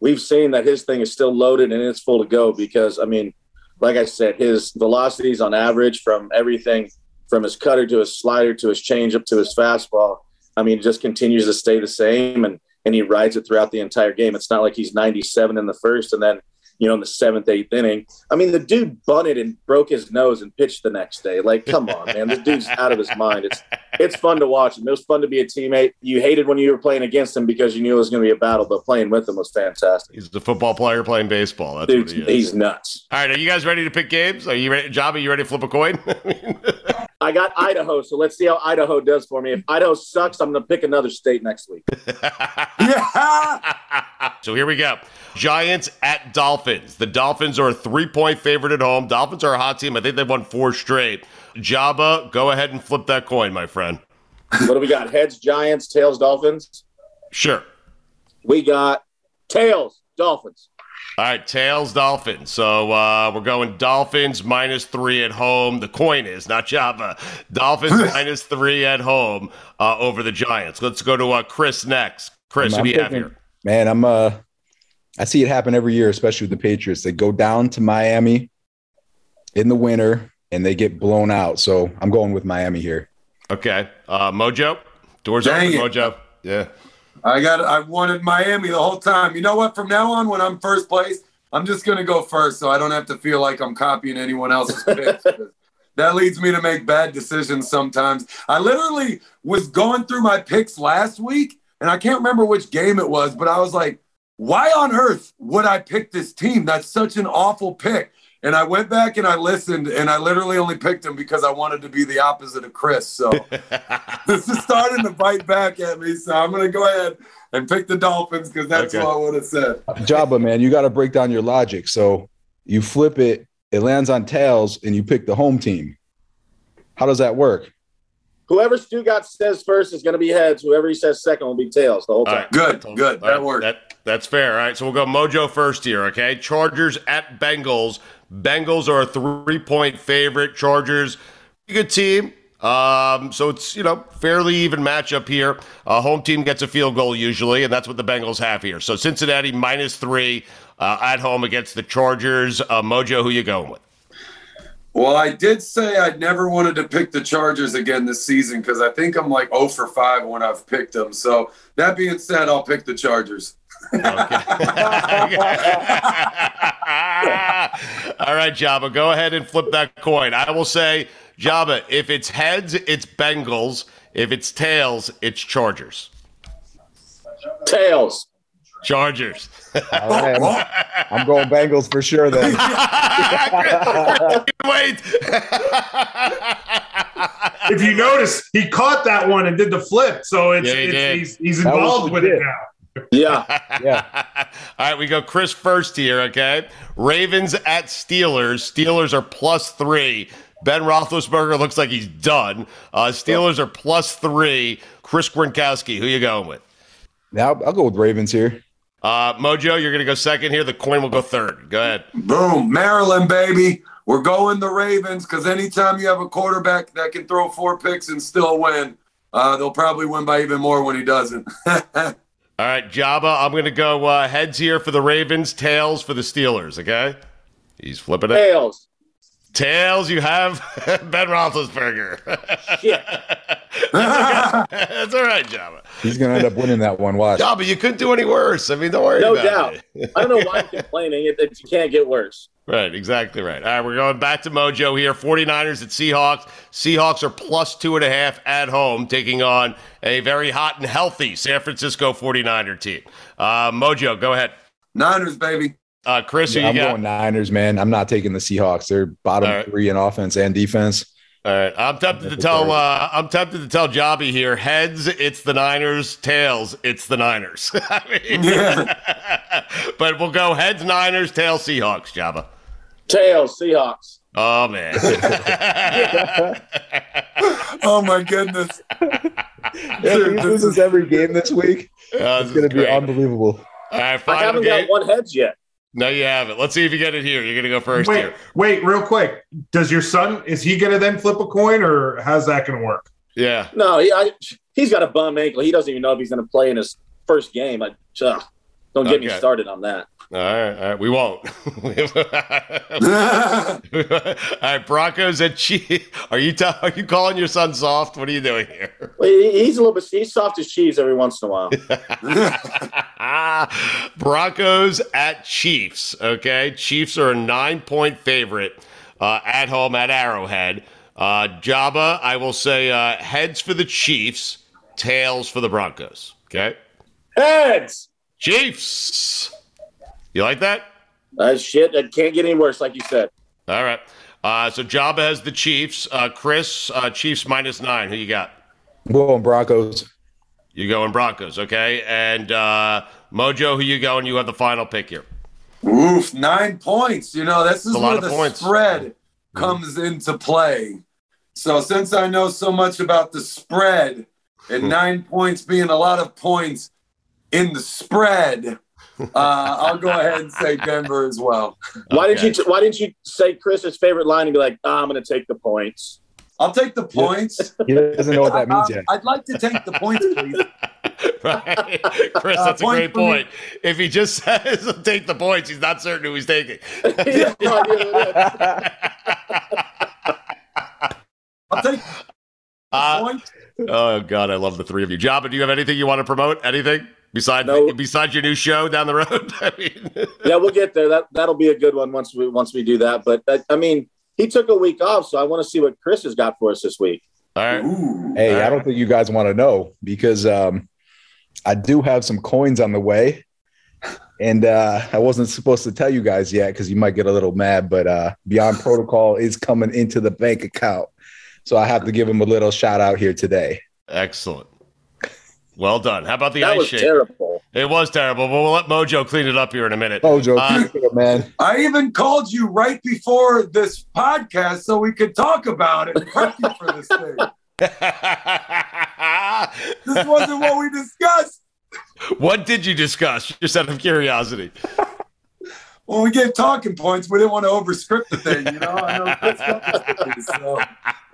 we've seen that his thing is still loaded and it's full to go because, I mean, like I said, his velocities on average from everything from his cutter to his slider to his changeup to his fastball, I mean, just continues to stay the same and, and he rides it throughout the entire game. It's not like he's 97 in the first and then you know, in the seventh, eighth inning. I mean, the dude bunted and broke his nose and pitched the next day. Like, come on, man, this dude's out of his mind. It's it's fun to watch him. It was fun to be a teammate. You hated when you were playing against him because you knew it was going to be a battle, but playing with him was fantastic. He's the football player playing baseball. That's Dude, what he is. he's nuts. All right, are you guys ready to pick games? Are you ready, Job? Are you ready to flip a coin? I got Idaho, so let's see how Idaho does for me. If Idaho sucks, I'm going to pick another state next week. yeah. so here we go. Giants at Dolphins. The Dolphins are a three point favorite at home. Dolphins are a hot team. I think they've won four straight. Joba, go ahead and flip that coin, my friend. what do we got? Heads, Giants, tails, Dolphins? Sure. We got tails, Dolphins. All right, tails, Dolphins. So uh, we're going Dolphins minus three at home. The coin is not Joba. Dolphins minus three at home uh, over the Giants. Let's go to uh, Chris next. Chris, I'm who do you have here? Man, I'm uh I see it happen every year, especially with the Patriots. They go down to Miami in the winter and they get blown out. So I'm going with Miami here. Okay. Uh, Mojo? Doors Dang open, it. Mojo. Yeah. I got. I wanted Miami the whole time. You know what? From now on, when I'm first place, I'm just gonna go first, so I don't have to feel like I'm copying anyone else's picks. that leads me to make bad decisions sometimes. I literally was going through my picks last week, and I can't remember which game it was, but I was like, "Why on earth would I pick this team? That's such an awful pick." And I went back and I listened, and I literally only picked him because I wanted to be the opposite of Chris. So this is starting to bite back at me. So I'm going to go ahead and pick the Dolphins because that's Okay. what I would have said. Joba, man, you got to break down your logic. So you flip it, it lands on tails, and you pick the home team. How does that work? Whoever Stugotz says first is going to be heads. Whoever he says second will be tails the whole time. right. Good, good. That worked. That, that's fair. All right. So we'll go Mojo first here. Okay. Chargers at Bengals. Bengals are a three point favorite. Chargers, good team. Um, so it's you know fairly even matchup here. Uh, home team gets a field goal usually, and that's what the Bengals have here. So Cincinnati minus three uh, at home against the Chargers. Uh, Mojo, who you going with? Well, I did say I never wanted to pick the Chargers again this season because I think I'm like 0 for 5 when I've picked them. So that being said, I'll pick the Chargers. All right, Joba, go ahead and flip that coin. I will say, Joba, if it's heads, it's Bengals. If it's tails, it's Chargers. Tails. Chargers. All right, I'm, I'm going Bengals for sure then. Wait. If you notice, he caught that one and did the flip, so it's, Yeah, he it's he's, he's That involved with it now. Yeah. Yeah. All right, we go Chris first here, okay? Ravens at Steelers. Steelers are plus three. Ben Roethlisberger looks like he's done. Uh, Steelers are plus three. Chris Gronkowski, who you going with? Now I'll, I'll go with Ravens here. Uh, Mojo, you're going to go second here. The coin will go third. Go ahead. Boom, Maryland, baby. We're going the Ravens because anytime you have a quarterback that can throw four picks and still win, uh, they'll probably win by even more when he doesn't. All right, Joba, I'm going to go uh, heads here for the Ravens, tails for the Steelers, okay? He's flipping it. Tails. Tails, you have Ben Roethlisberger. Shit. That's all right, Joba. He's going to end up winning that one. Watch. Joba, you couldn't do any worse. I mean, don't worry No about doubt. it. I don't know why I'm complaining. It, it can't get worse. Right, exactly right. All right, we're going back to Mojo here. 49ers at Seahawks. Seahawks are plus two and a half at home, taking on a very hot and healthy San Francisco 49er team. Uh, Mojo, go ahead. Niners, baby. Uh, Chris, who Yeah, I'm got? going Niners, man. I'm not taking the Seahawks. They're bottom All right. three in offense and defense. All right, I'm tempted to tell. Uh, I'm tempted to tell Jobby here. Heads, it's the Niners. Tails, it's the Niners. I mean, but we'll go heads Niners, tails Seahawks. Joba. Tails, Seahawks. Oh man. Oh my goodness. If he loses every game this week, Uh, it's going to be unbelievable. All right, I haven't game. got one heads yet. No, you haven't. Let's see if you get it here. You're gonna go first Wait, here. wait, real quick. Does your son is he going to then flip a coin, or how's that going to work? Yeah. No, he, I, he's got a bum ankle. He doesn't even know if he's going to play in his first game. I, ugh, don't get me started on that. All right, all right. We won't. all right, Broncos at Chiefs. Are you ta- are you calling your son soft? What are you doing here? Well, he's a little bit he's soft as cheese every once in a while. Broncos at Chiefs. Okay, Chiefs are a nine point favorite uh, at home at Arrowhead. Uh, Joba, I will say uh, heads for the Chiefs, tails for the Broncos. Okay, Heads. Chiefs. You like that? Uh, shit, it can't get any worse, like you said. All right. Uh, so Joba has the Chiefs. Uh, Chris, uh, Chiefs minus nine. Who you got? I'm going Broncos. You going Broncos, okay? And uh, Mojo, who you going? You have the final pick here. Oof, nine points. You know, this is a lot where of the points. spread comes into play. So since I know so much about the spread and nine points being a lot of points in the spread, uh, I'll go ahead and say Denver as well. Why Okay. didn't you Why didn't you say Chris's favorite line and be like, "Ah, I'm going to take the points? I'll take the points. He doesn't know what that means I- yet. I'd like to take the points, please. Right? Chris, Uh, that's a point great for me. point. If he just says take the points, he's not certain who he's taking. He has no idea who it is. I'll take the Uh, points. Oh God, I love the three of you. Joba, do you have anything you want to promote? Anything besides No. besides your new show down the road? I mean, yeah, we'll get there. That that'll be a good one once we once we do that. But uh, I mean, he took a week off, so I want to see what Chris has got for us this week. all right. Ooh. Hey, I don't think you guys want to know because um, I do have some coins on the way. And uh, I wasn't supposed to tell you guys yet because you might get a little mad, but uh, Beyond Protocol is coming into the bank account. So I have to give him a little shout out here today. Excellent. Well done. How about the That ice was shake? terrible. It was terrible, but we'll let Mojo clean it up here in a minute. Oh, Joe, Uh, man. I even called you right before this podcast so we could talk about it and prep you for this thing. This wasn't what we discussed. what did you discuss? Just out of curiosity. When we gave talking points, we didn't want to overscript the thing, you know. I know Chris got this, so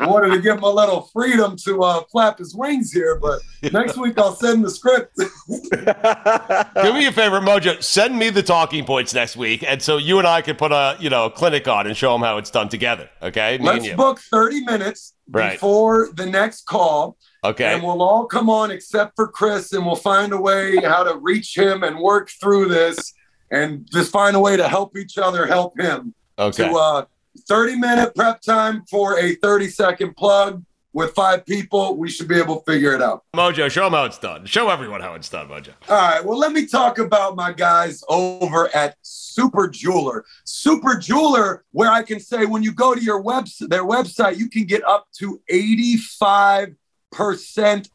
I wanted to give him a little freedom to uh, flap his wings here. But next week I'll send the script. Do me a favor, Mojo. Send me the talking points next week, and so you and I can put a you know a clinic on and show them how it's done together. Okay, me Let's book 30 minutes Right. before the next call. Okay, And we'll all come on except for Chris, and we'll find a way how to reach him and work through this and just find a way to help each other help him. okay. To uh 30 minute prep time for a 30 second plug with five people. We should be able to figure it out. Mojo, show them how it's done. Show everyone how it's done, Mojo. All right. Well, let me talk about my guys over at Super Jeweler. Super Jeweler, where I can say when you go to your website, their website, you can get up to 85%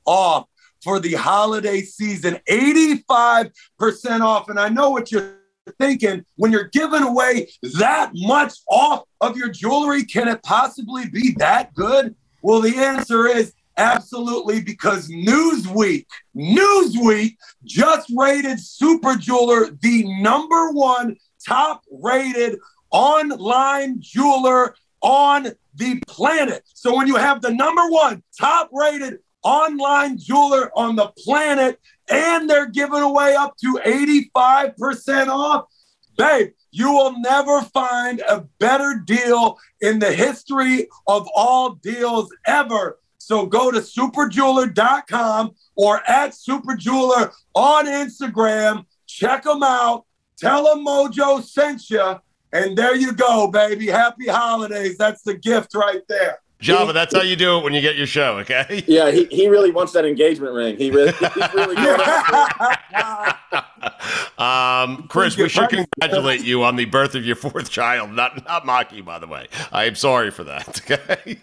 off for the holiday season. 85% off. And I know what you're thinking when you're giving away that much off of your jewelry, can it possibly be that good? Well, the answer is absolutely because Newsweek, Newsweek just rated Super Jeweler the number one top rated online jeweler on the planet. So when you have the number one top rated online jeweler on the planet and they're giving away up to 85% off, babe, You will never find a better deal in the history of all deals ever. So go to superjeweler.com or at superjeweler on Instagram. Check them out. Tell them Mojo sent you. And there you go, baby. Happy holidays. That's the gift right there. Joba, that's how you do it when you get your show, okay? Yeah, he, he really wants that engagement ring. He really, he's really Um, Chris, we should congratulate you on the birth of your fourth child. Not not mock you, by the way. I am sorry for that. Okay.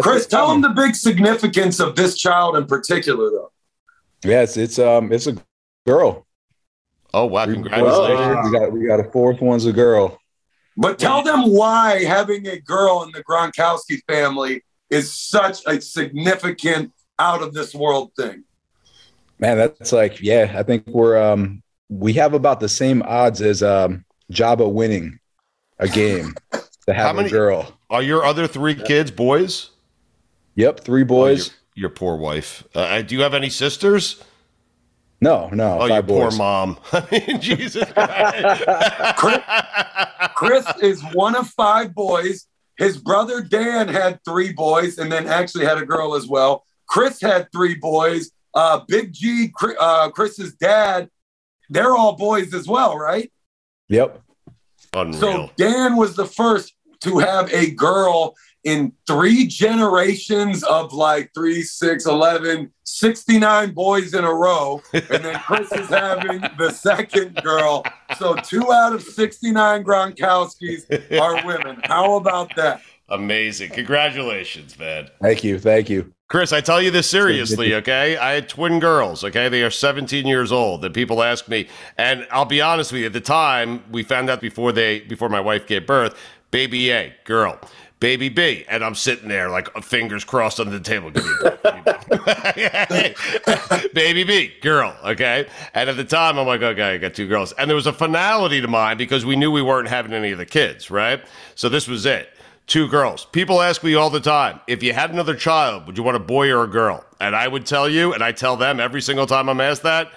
Chris, tell him the big significance of this child in particular, though. Yes, it's um, it's a girl. Oh wow! Congratulations! We got we got a fourth one's a girl. But tell them why having a girl in the Gronkowski family is such a significant out of this world thing. Man, that's like, yeah, I think we're um we have about the same odds as um Joba winning a game to have How many a girl. Are your other three kids boys? Yep, three boys. your, your poor wife. Uh, do you have any sisters? No, no. Oh, five your poor mom. I mean, Jesus. Chris, Chris is one of five boys. His brother Dan had three boys and then actually had a girl as well. Chris had three boys. Uh, Big G, uh, Chris's dad, they're all boys as well, right? Yep. Unreal. So Dan was the first to have a girl in three generations of like three, six, 11, 69 boys in a row. And then Chris is having the second girl. So two out of 69 Gronkowskis are women. How about that? Amazing. Congratulations, man. Thank you, thank you. Chris, I tell you this seriously, okay? I had twin girls, okay? They are 17 years old. And people ask me, and I'll be honest with you, at the time, we found out before they before my wife gave birth, baby A, girl. Baby B, and I'm sitting there like fingers crossed under the table. Break. baby B, girl, okay? And at the time, I'm like, okay, I got two girls. And there was a finality to mine because we knew we weren't having any of the kids, right? So this was it. Two girls. People ask me all the time, if you had another child, would you want a boy or a girl? And I would tell you, and I tell them every single time I'm asked that,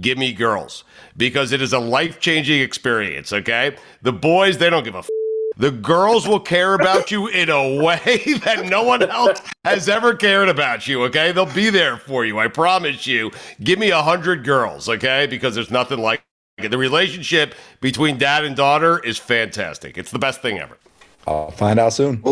give me girls because it is a life changing experience, okay? The boys, they don't give a f- the girls will care about you in a way that no one else has ever cared about you, okay? They'll be there for you. I promise you. Give me a hundred girls, okay? Because there's nothing like it. The relationship between dad and daughter is fantastic. It's the best thing ever. I'll find out soon.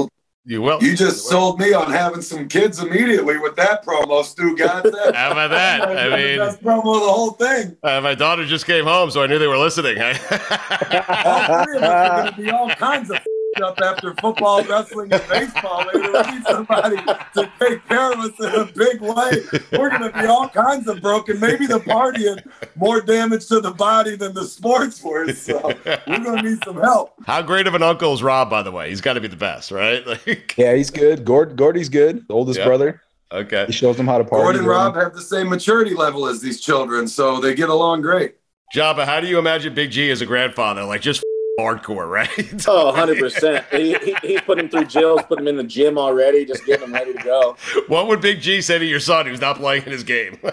You will. You just sold me on having some kids immediately with that promo, Stu. God said. How about that? I mean, best promo the whole thing. Uh, my daughter just came home, so I knew they were listening. All three of us are going to be all kinds of up after football, wrestling, and baseball. Later, we need somebody to take care of us in a big way. We're going to be all kinds of broken. Maybe the partying more damage to the body than the sports were. So we're going to need some help. How great of an uncle is Rob, by the way? He's got to be the best, right? Like, Yeah, he's good. Gord Gordy's good. The oldest Yeah. brother. okay. He shows them how to party. Gordon and Rob have the same maturity level as these children, so they get along great. Joba, how do you imagine Big G as a grandfather? Like just hardcore, right? Oh, 100%. he, he, he's putting him through Jill's, put him in the gym already, just getting him ready to go. what would Big G say to your son who's not playing in his game?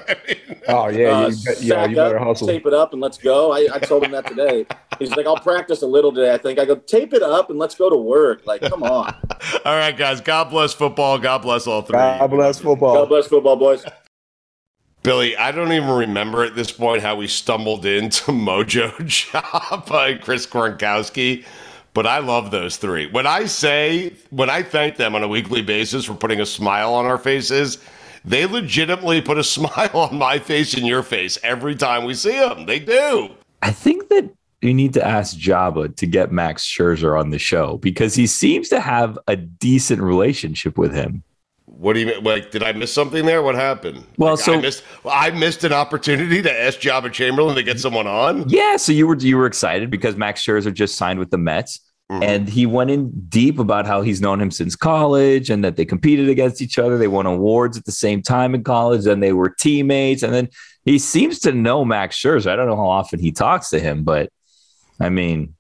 Oh yeah, Uh, you, bet- yeah, sack you better up, hustle. tape it up, and let's go. I, I told him that today. He's like, I'll practice a little today, I think. I go, tape it up and let's go to work. Like, come on. all right, guys. God bless football. God bless all three. God bless football. God bless football, boys. Billy, I don't even remember at this point how we stumbled into Mojo Job by Chris Gronkowski, but I love those three. When I say, when I thank them on a weekly basis for putting a smile on our faces, they legitimately put a smile on my face and your face every time we see them. They do. I think that you need to ask Joba to get Max Scherzer on the show because he seems to have a decent relationship with him. What do you mean? Like, did I miss something there? What happened? Well, Like, so- I missed, I missed an opportunity to ask Joba Chamberlain to get someone on. Yeah, so you were you were excited because Max Scherzer just signed with the Mets, mm-hmm. and he went in deep about how he's known him since college and that they competed against each other. They won awards at the same time in college, and they were teammates. And then he seems to know Max Scherzer. I don't know how often he talks to him, but I mean,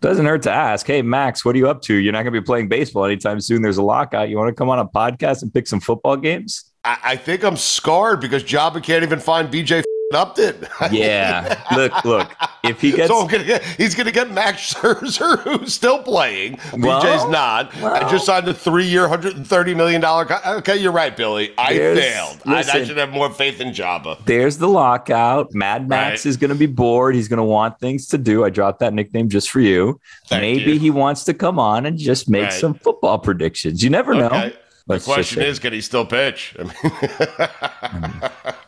doesn't hurt to ask. Hey, Max, what are you up to? You're not going to be playing baseball anytime soon. There's a lockout. You want to come on a podcast and pick some football games? I, I think I'm scarred because Joba can't even find BJ Upton. Yeah. look, look. if he gets, so gonna get, he's going to get Max Scherzer, who's still playing. Well, BJ's not. I just signed a three-year, hundred and thirty million dollar. Co- okay, you're right, Billy. I failed. I, I should have more faith in Joba. there's the lockout. Mad Max Right. is going to be bored. He's going to want things to do. I dropped that nickname just for you. Thank Maybe you. he wants to come on and just make Right. some football predictions. You never know. Okay. The Let's just question is, can he still pitch? I mean,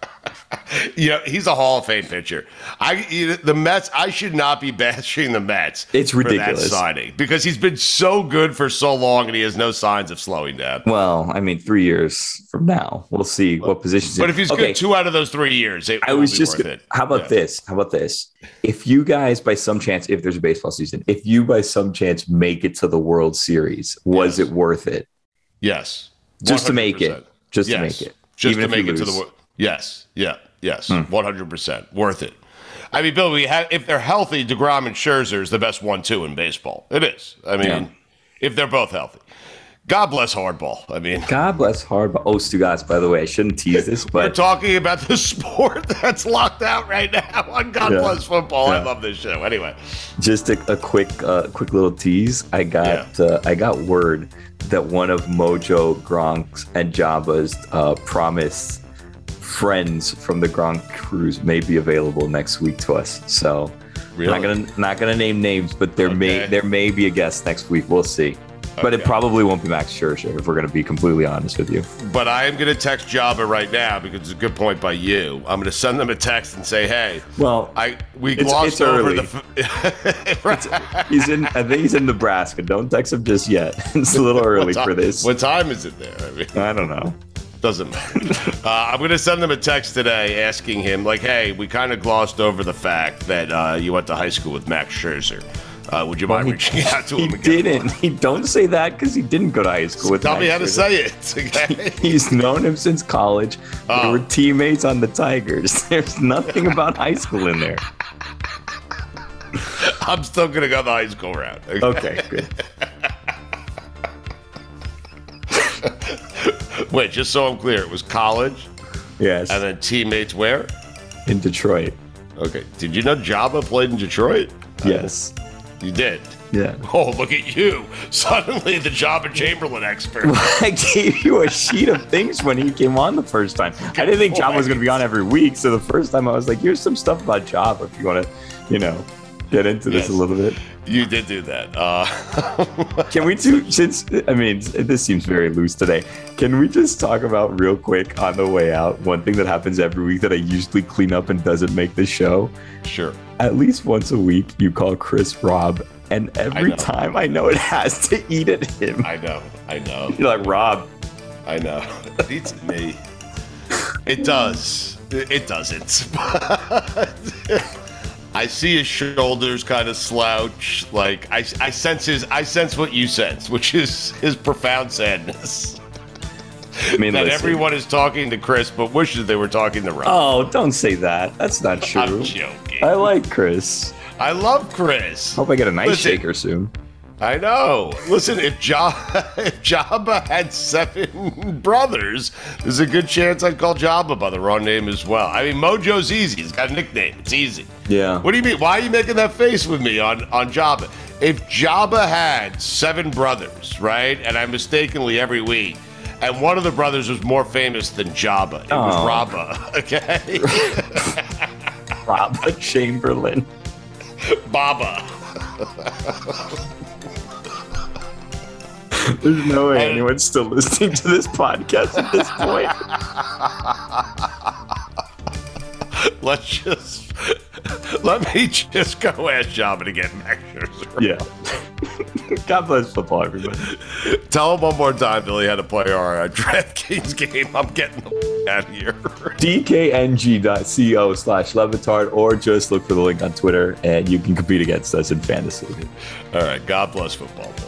yeah, he's a Hall of Fame pitcher. I the Mets. I should not be bashing the Mets. It's ridiculous. signing because he's been so good for so long and he has no signs of slowing down. Well, I mean, three years from now, we'll see what positions. But if he's Okay, good two out of those three years, it I was be just. worth it. How about Yeah. this? How about this? If you guys, by some chance, if there's a baseball season, if you by some chance make it to the World Series, was Yes. it worth it? Yes, Just to make it. 100%. Just to make it. Just Even to make you it to the. World. Yes, yeah, yes, one hundred percent worth it. I mean, Bill, we have if they're healthy, Degrom and Scherzer is the best one-two in baseball. It is. I mean, Yeah. if they're both healthy. God bless hardball. I mean, God bless hardball. Oh, Stugotz, by the way, I shouldn't tease this, but we're talking about the sport that's locked out right now on God Yeah. bless football. I love this show. Anyway, just a, a quick, uh, quick little tease. I got, uh, I got word that one of Mojo, Gronk's, and Joba's uh, promised friends from the Gronk cruise may be available next week to us. So, Really? not gonna, not gonna name names, but there may, there may be a guest next week. We'll see. But it probably won't be Max Scherzer if we're gonna be completely honest with you. but I am going to text Joba right now because it's a good point by you. I'm going to send them a text and say, "Hey, Well, I we It's- glossed it's over early. the." Right. he's in. I think he's in Nebraska. Don't text him just yet. It's a little early What ti- for this. What time is it there? I mean, I don't know. Doesn't matter. uh, I'm going to send him a text today asking him, like, hey, we kind of glossed over the fact that uh, you went to high school with Max Scherzer. Uh, would you mind he- reaching out to He him again? didn't. He don't say that because he didn't go to high school with. Tell me Max how to say it. Okay. He's known him since college. They Oh. were teammates on the Tigers. There's nothing about high school in there. I'm still going to go the high school route. Okay, good. Wait, just so I'm clear, it was college Yes, and then teammates where? in Detroit. Okay. Did you know Joba played in Detroit? Yes. You did. Yeah. Oh, look at you. Suddenly the Joba Chamberlain expert. I gave you a sheet of things when he came on the first time. I didn't think oh Job was going to be on every week. So the first time I was like, here's some stuff about Job if you want to, you know, get into this Yes. a little bit. You did do that. Uh, Can we do, since, I mean, this seems very loose today. Can we just talk about real quick on the way out? One thing that happens every week that I usually clean up and doesn't make the show. sure. At least once a week, you call Chris Rob. And every know. time I know it has to eat at him. I know. I know. You're like, Rob, I know. It eats me. It does. It it doesn't. I see his shoulders kind of slouch. Like I, I sense his. I sense what you sense, which is his profound sadness. I mean, that listen. everyone is talking to Chris, but wishes they were talking to Rob. Oh, don't say that. That's not true. I'm joking. I like Chris. I love Chris. Hope I get a nice Listen. shaker soon. I know. Listen, if, ja- if Joba had seven brothers, there's a good chance I'd call Joba by the wrong name as well. I mean, Mojo's easy. He's got a nickname. It's easy. Yeah. What do you mean? Why are you making that face with me on, on Joba? If Joba had seven brothers, right, and I mistakenly every week, and one of the brothers was more famous than Jabba, it was Oh. Rabba, okay? Rob Chamberlain. Baba. There's no way anyone's still listening to this podcast at this point. Let's just let me just go ask Joba to get Scherzer. Yeah. God bless football, everybody. Tell him one more time, Billy, how to play our uh, DraftKings game. I'm getting the out of here. dkng.co slash lebatard or just look for the link on Twitter and you can compete against us in fantasy. All right. God bless football, Billy.